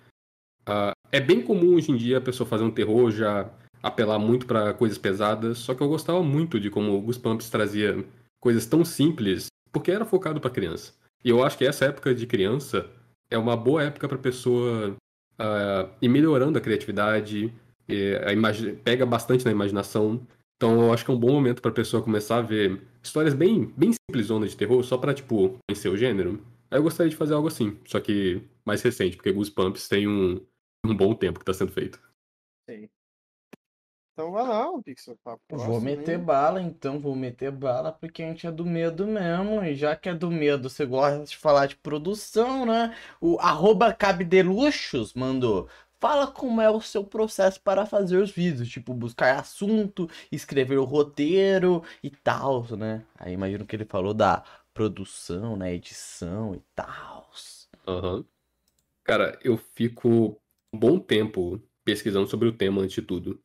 ah, é bem comum hoje em dia a pessoa fazer um terror já apelar muito para coisas pesadas. Só que eu gostava muito de como o Goosebumps trazia coisas tão simples porque era focado para criança. E eu acho que essa época de criança é uma boa época para pessoa ah, ir melhorando a criatividade, e a imagi- pega bastante na imaginação. Então eu acho que é um bom momento para pessoa começar a ver histórias bem, bem simples de terror, só para tipo conhecer o gênero. Aí eu gostaria de fazer algo assim, só que mais recente, porque Goosebumps tem um, um bom tempo que tá sendo feito. Sei. Então vai lá, o Pixel. Pra Vou meter hein? bala, então, vou meter bala, porque a gente é do medo mesmo. E já que é do medo, você gosta de falar de produção, né? O arroba Cabdeluxos mandou. Fala como é o seu processo para fazer os vídeos, tipo, buscar assunto, escrever o roteiro e tal, né? Aí imagino que ele falou da produção, né? Edição e tal. Aham. Cara, eu fico um bom tempo pesquisando sobre o tema antes de tudo.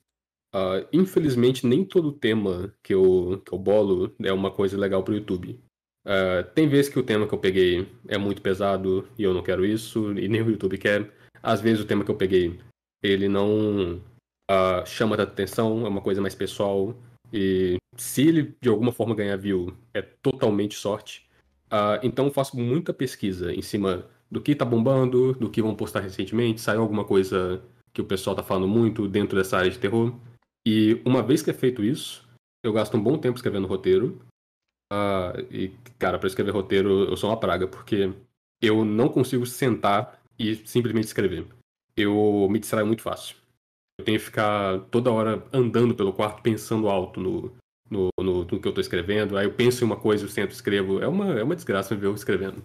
Ah, infelizmente, nem todo tema que eu, que eu bolo é uma coisa legal pro YouTube. Ah, tem vezes que o tema que eu peguei é muito pesado e eu não quero isso, e nem o YouTube quer. Às vezes o tema que eu peguei, ele não ah, chama tanta atenção, é uma coisa mais pessoal. E se ele de alguma forma ganhar view, é totalmente sorte. Ah, então eu faço muita pesquisa em cima do que tá bombando, do que vão postar recentemente, saiu alguma coisa que o pessoal tá falando muito dentro dessa área de terror. E uma vez que é feito isso, eu gasto um bom tempo escrevendo roteiro. Ah, e, cara, para escrever roteiro eu sou uma praga, porque eu não consigo sentar e simplesmente escrever. Eu me distraio muito fácil. Eu tenho que ficar toda hora andando pelo quarto pensando alto no, no, no, no que eu tô escrevendo. Aí eu penso em uma coisa, eu sento escrevo. É uma, é uma desgraça ver eu escrevendo.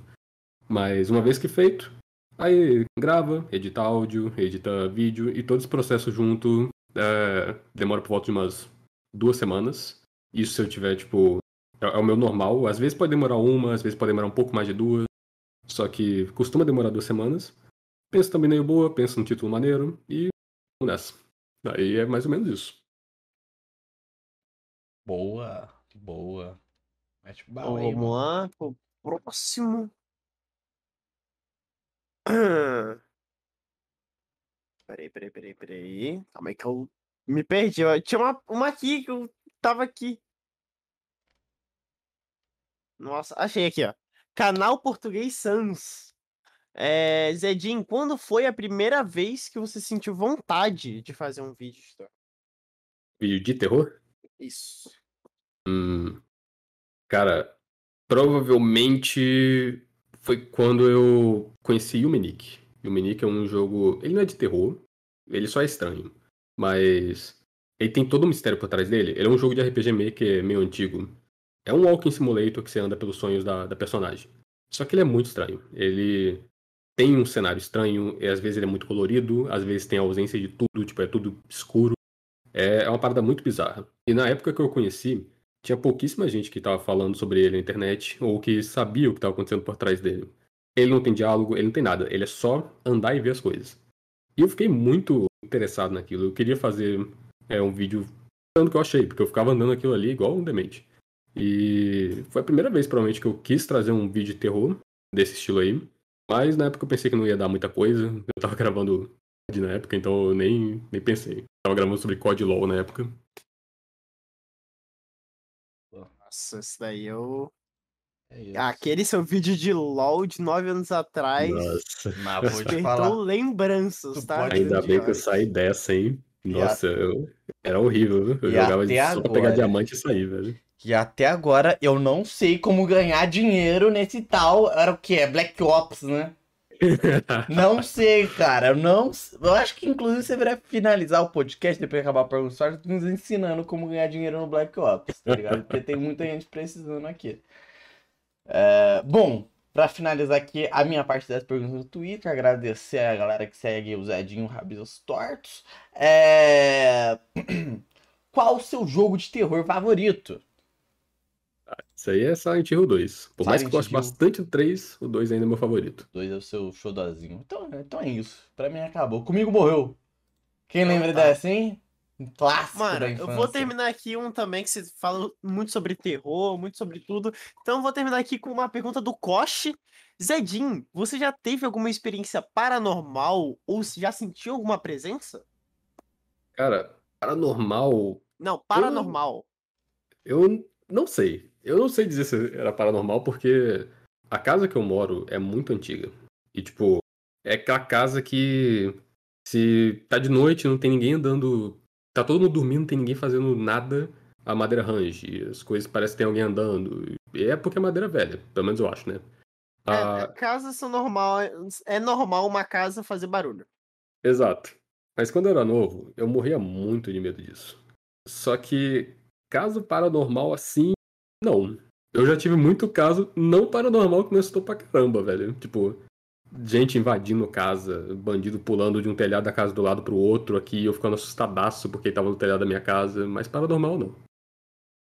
Mas uma vez que feito, aí grava, edita áudio, edita vídeo e todo esse processo junto é, demora por volta de umas duas semanas. Isso se eu tiver, tipo. É, é o meu normal. Às vezes pode demorar uma, às vezes pode demorar um pouco mais de duas. Só que costuma demorar duas semanas. Penso também meio boa, penso num título maneiro e vamos nessa. Aí é mais ou menos isso. Boa, boa. Mete Então, bala aí, vamos mano. lá, pro próximo. *clears throat* Peraí, peraí, peraí, peraí. Calma aí que eu me perdi. ó. Tinha uma, uma aqui que eu tava aqui. Nossa, achei aqui, ó. Canal Português Sans. É, Zedinho, quando foi a primeira vez que você sentiu vontade de fazer um vídeo? de terror? Vídeo de terror? Isso. Hum, cara, provavelmente foi quando eu conheci Yumenic. Yumenic é um jogo. Ele não é de terror, ele só é estranho. Mas ele tem todo um mistério por trás dele. Ele é um jogo de RPG Maker meio antigo. É um walking simulator que você anda pelos sonhos da, da personagem. Só que ele é muito estranho. Ele tem um cenário estranho, e às vezes ele é muito colorido, às vezes tem ausência de tudo, tipo, é tudo escuro. É, é uma parada muito bizarra. E na época que eu conheci, tinha pouquíssima gente que tava falando sobre ele na internet, ou que sabia o que tava acontecendo por trás dele. Ele não tem diálogo, ele não tem nada, ele é só andar e ver as coisas. E eu fiquei muito interessado naquilo. Eu queria fazer é, um vídeo falando o que eu achei, porque eu ficava andando aquilo ali igual um demente. E foi a primeira vez, provavelmente, que eu quis trazer um vídeo de terror desse estilo aí. Mas na época eu pensei que não ia dar muita coisa. Eu tava *laughs* gravando COD na época, então eu nem, nem pensei. Eu tava gravando sobre COD LOL na época. Nossa, esse daí eu. É isso. Aquele seu vídeo de LOL de 9 anos atrás. Nossa. *laughs* Mas vou te falar. lembranças, Tu tá? Ainda bem que eu saí dessa, hein? E a- Nossa, eu... era horrível. viu? Eu E jogava só pra agora- pegar diamante e sair, velho. E até agora eu não sei como ganhar dinheiro nesse tal. Era o que? É Black Ops, né? *laughs* Não sei, cara. Eu não. Eu acho que inclusive você deveria finalizar o podcast depois de acabar a pergunta nos ensinando como ganhar dinheiro no Black Ops, tá ligado? Porque tem muita gente precisando aqui. É, bom, pra finalizar aqui a minha parte das perguntas no Twitter, agradecer a galera que segue o Zedinho Rabiscos Tortos. É... *clears throat* Qual o seu jogo de terror favorito? Isso aí é Silent Hill 2. Por mais que eu Silent goste Hill. bastante do 3, o 2 ainda é meu favorito. Dois é o seu showzinho. Então, então é isso. Pra mim acabou. Comigo morreu. Quem lembra tá. dessa, hein? Um clássico Mano, da eu vou terminar aqui um também que você fala muito sobre terror, muito sobre tudo. Então eu vou terminar aqui com uma pergunta do Koshi. Zedin, você já teve alguma experiência paranormal ou se já sentiu alguma presença? Cara, paranormal, Não, paranormal. eu não sei. Eu não sei dizer se era paranormal, porque a casa que eu moro é muito antiga. E, tipo, é aquela casa que se tá de noite, não tem ninguém andando. Tá todo mundo dormindo, não tem ninguém fazendo nada, a madeira range. As coisas parecem que tem alguém andando. E é porque é madeira velha, pelo menos eu acho, né? É, Ah, casas são normal, é normal uma casa fazer barulho. Exato. Mas quando eu era novo, eu morria muito de medo disso. Só que caso paranormal assim, não. Eu já tive muito caso não paranormal que me assustou pra caramba, velho. Tipo, gente invadindo casa, bandido pulando de um telhado da casa do lado pro outro aqui, eu ficando assustadaço porque ele tava no telhado da minha casa, mas paranormal não.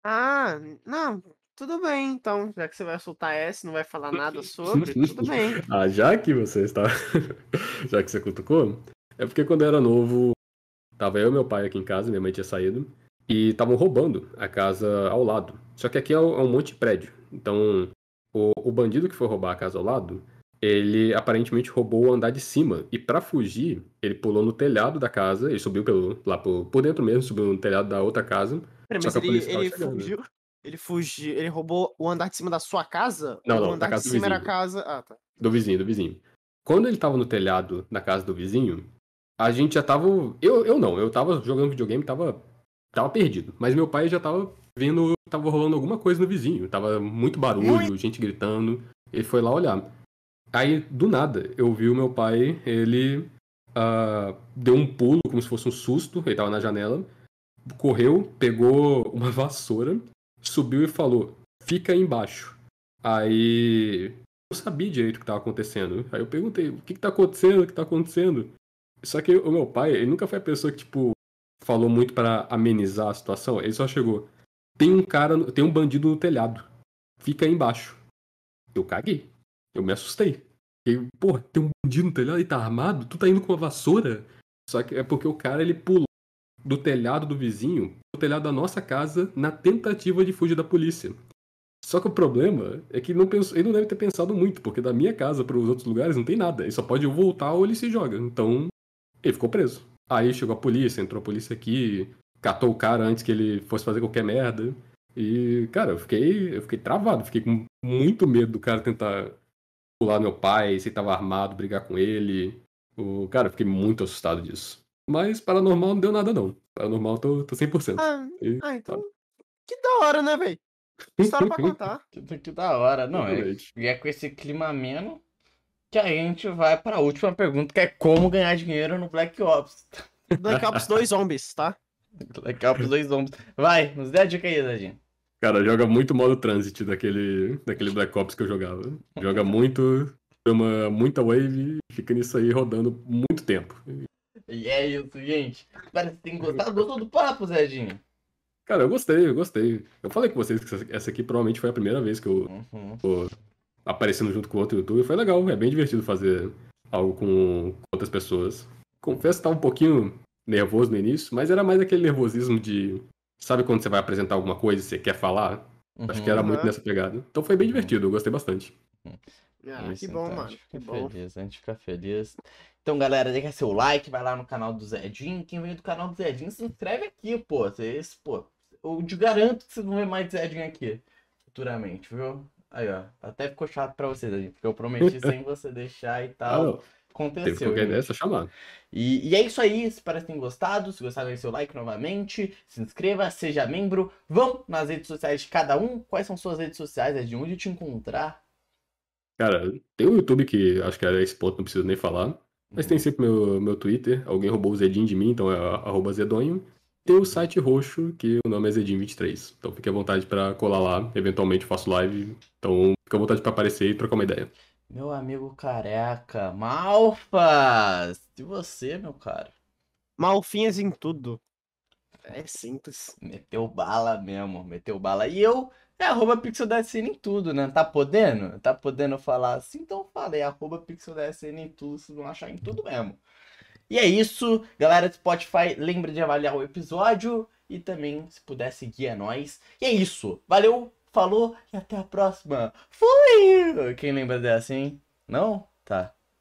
Ah, não, tudo bem, então, já que você vai soltar essa, não vai falar nada sobre, tudo bem. *laughs* Ah, já que você está. *laughs* já que você cutucou, é porque quando eu era novo, tava eu e meu pai aqui em casa, minha mãe tinha saído, e estavam roubando a casa ao lado. Só que aqui é um é um monte de prédio. Então, o, o bandido que foi roubar a casa ao lado, ele aparentemente roubou o andar de cima. E pra fugir, ele pulou no telhado da casa, ele subiu pelo, lá por, por dentro mesmo, subiu no telhado da outra casa. Peraí, Só que a ele, ele chegando. fugiu, ele fugiu, ele roubou o andar de cima da sua casa? Não, não, o da andar de casa do cima era a casa... Ah, tá. Do vizinho, do vizinho. Quando ele tava no telhado da casa do vizinho, a gente já tava. Eu, eu não, eu tava jogando videogame, tava. Tava perdido. Mas meu pai já tava vendo. Tava rolando alguma coisa no vizinho. Tava muito barulho, gente gritando. Ele foi lá olhar. Aí, do nada, eu vi o meu pai, ele. ah, deu um pulo, como se fosse um susto. Ele tava na janela. Correu, pegou uma *laughs* vassoura, subiu e falou: Fica aí embaixo. Aí não sabia direito o que estava acontecendo. Aí eu perguntei, o que, que tá acontecendo? O que tá acontecendo? Só que o meu pai, ele nunca foi a pessoa que, tipo, falou muito para amenizar a situação. Ele só chegou, tem um cara, tem um bandido no telhado. Fica aí embaixo. Eu caguei. Eu me assustei. Eu, porra, tem um bandido no telhado e tá armado? Tu tá indo com uma vassoura? Só que é porque o cara ele pulou do telhado do vizinho pro telhado da nossa casa na tentativa de fugir da polícia. Só que o problema é que ele não, pensou, ele não deve ter pensado muito, porque da minha casa para os outros lugares não tem nada. Ele só pode voltar ou ele se joga. Então, ele ficou preso. Aí chegou a polícia, entrou a polícia aqui, catou o cara antes que ele fosse fazer qualquer merda. E, cara, eu fiquei, eu fiquei travado, fiquei com muito medo do cara tentar pular meu pai, se ele tava armado, brigar com ele. O, cara, eu fiquei muito assustado disso. Mas paranormal não deu nada, não. Paranormal tô, tô 100%. Ah, E, ah, então. Que da hora, né, velho? História pra *laughs* contar. Que, que da hora, não é? E é com esse clima ameno que a gente vai para a última pergunta, que é como ganhar dinheiro no Black Ops. Black Ops 2 Zombies, tá? *laughs* Black Ops 2 zombies. Vai, nos dê a dica aí, Zadinho. Cara, joga muito modo transit daquele, daquele Black Ops que eu jogava. Joga muito, chama muita wave e fica nisso aí rodando muito tempo. E é isso, gente. Espero que vocês tenham gostado. Gostou do papo, Zadinho? Cara, eu gostei, eu gostei. Eu falei com vocês que essa- essa aqui provavelmente foi a primeira vez que eu Uhum. Aparecendo junto com outro youtuber. Foi legal, é bem divertido fazer algo com outras pessoas. Confesso que tava um pouquinho nervoso no início, mas era mais aquele nervosismo de. Sabe quando você vai apresentar alguma coisa e você quer falar? Acho que era Uhum. muito nessa pegada. Então foi bem divertido, eu gostei bastante. Ah, Isso, que bom, então, mano. a gente Que fica bom. feliz, a gente fica feliz. Então, galera, deixa seu like, vai lá no canal do Zedinho. Quem veio do canal do Zedinho, se inscreve aqui, pô. Vocês, pô, eu te garanto que vocês vão ver mais Zedinho aqui futuramente, viu? Aí, ó, até ficou chato pra vocês, Zedinho, porque eu prometi sem *laughs* você deixar e Ah, tal. Teve Aconteceu. qualquer gente. ideia, só chamar. E, e é isso aí, espero que tenham gostado. Se gostaram, deixe seu like novamente. Se inscreva, seja membro. Vão nas redes sociais de cada um. Quais são suas redes sociais? É de onde te encontrar? Cara, tem o YouTube que acho que era esse ponto, não preciso nem falar. Mas tem sempre meu, meu Twitter. Alguém roubou o Zedinho de mim, então é arroba Zedonho. Tem o site roxo, que o nome é Zedinho23. Então fique à vontade pra colar lá. Eventualmente eu faço live. Então fica à vontade pra aparecer e trocar uma ideia. Meu amigo careca, Malfas! E você, meu cara? Malfinhas em tudo. É simples. Meteu bala mesmo, meteu bala. E eu, é arroba PixelDSN em tudo, né? Tá podendo? Tá podendo falar assim? Então falei, arroba PixelDSN em tudo, vocês vão achar em tudo mesmo. E é isso, galera do Spotify, lembra de avaliar o episódio e também, se puder seguir, é nóis. E é isso, valeu, falou e até a próxima. Fui! Quem lembra dessa, hein? Não? Tá.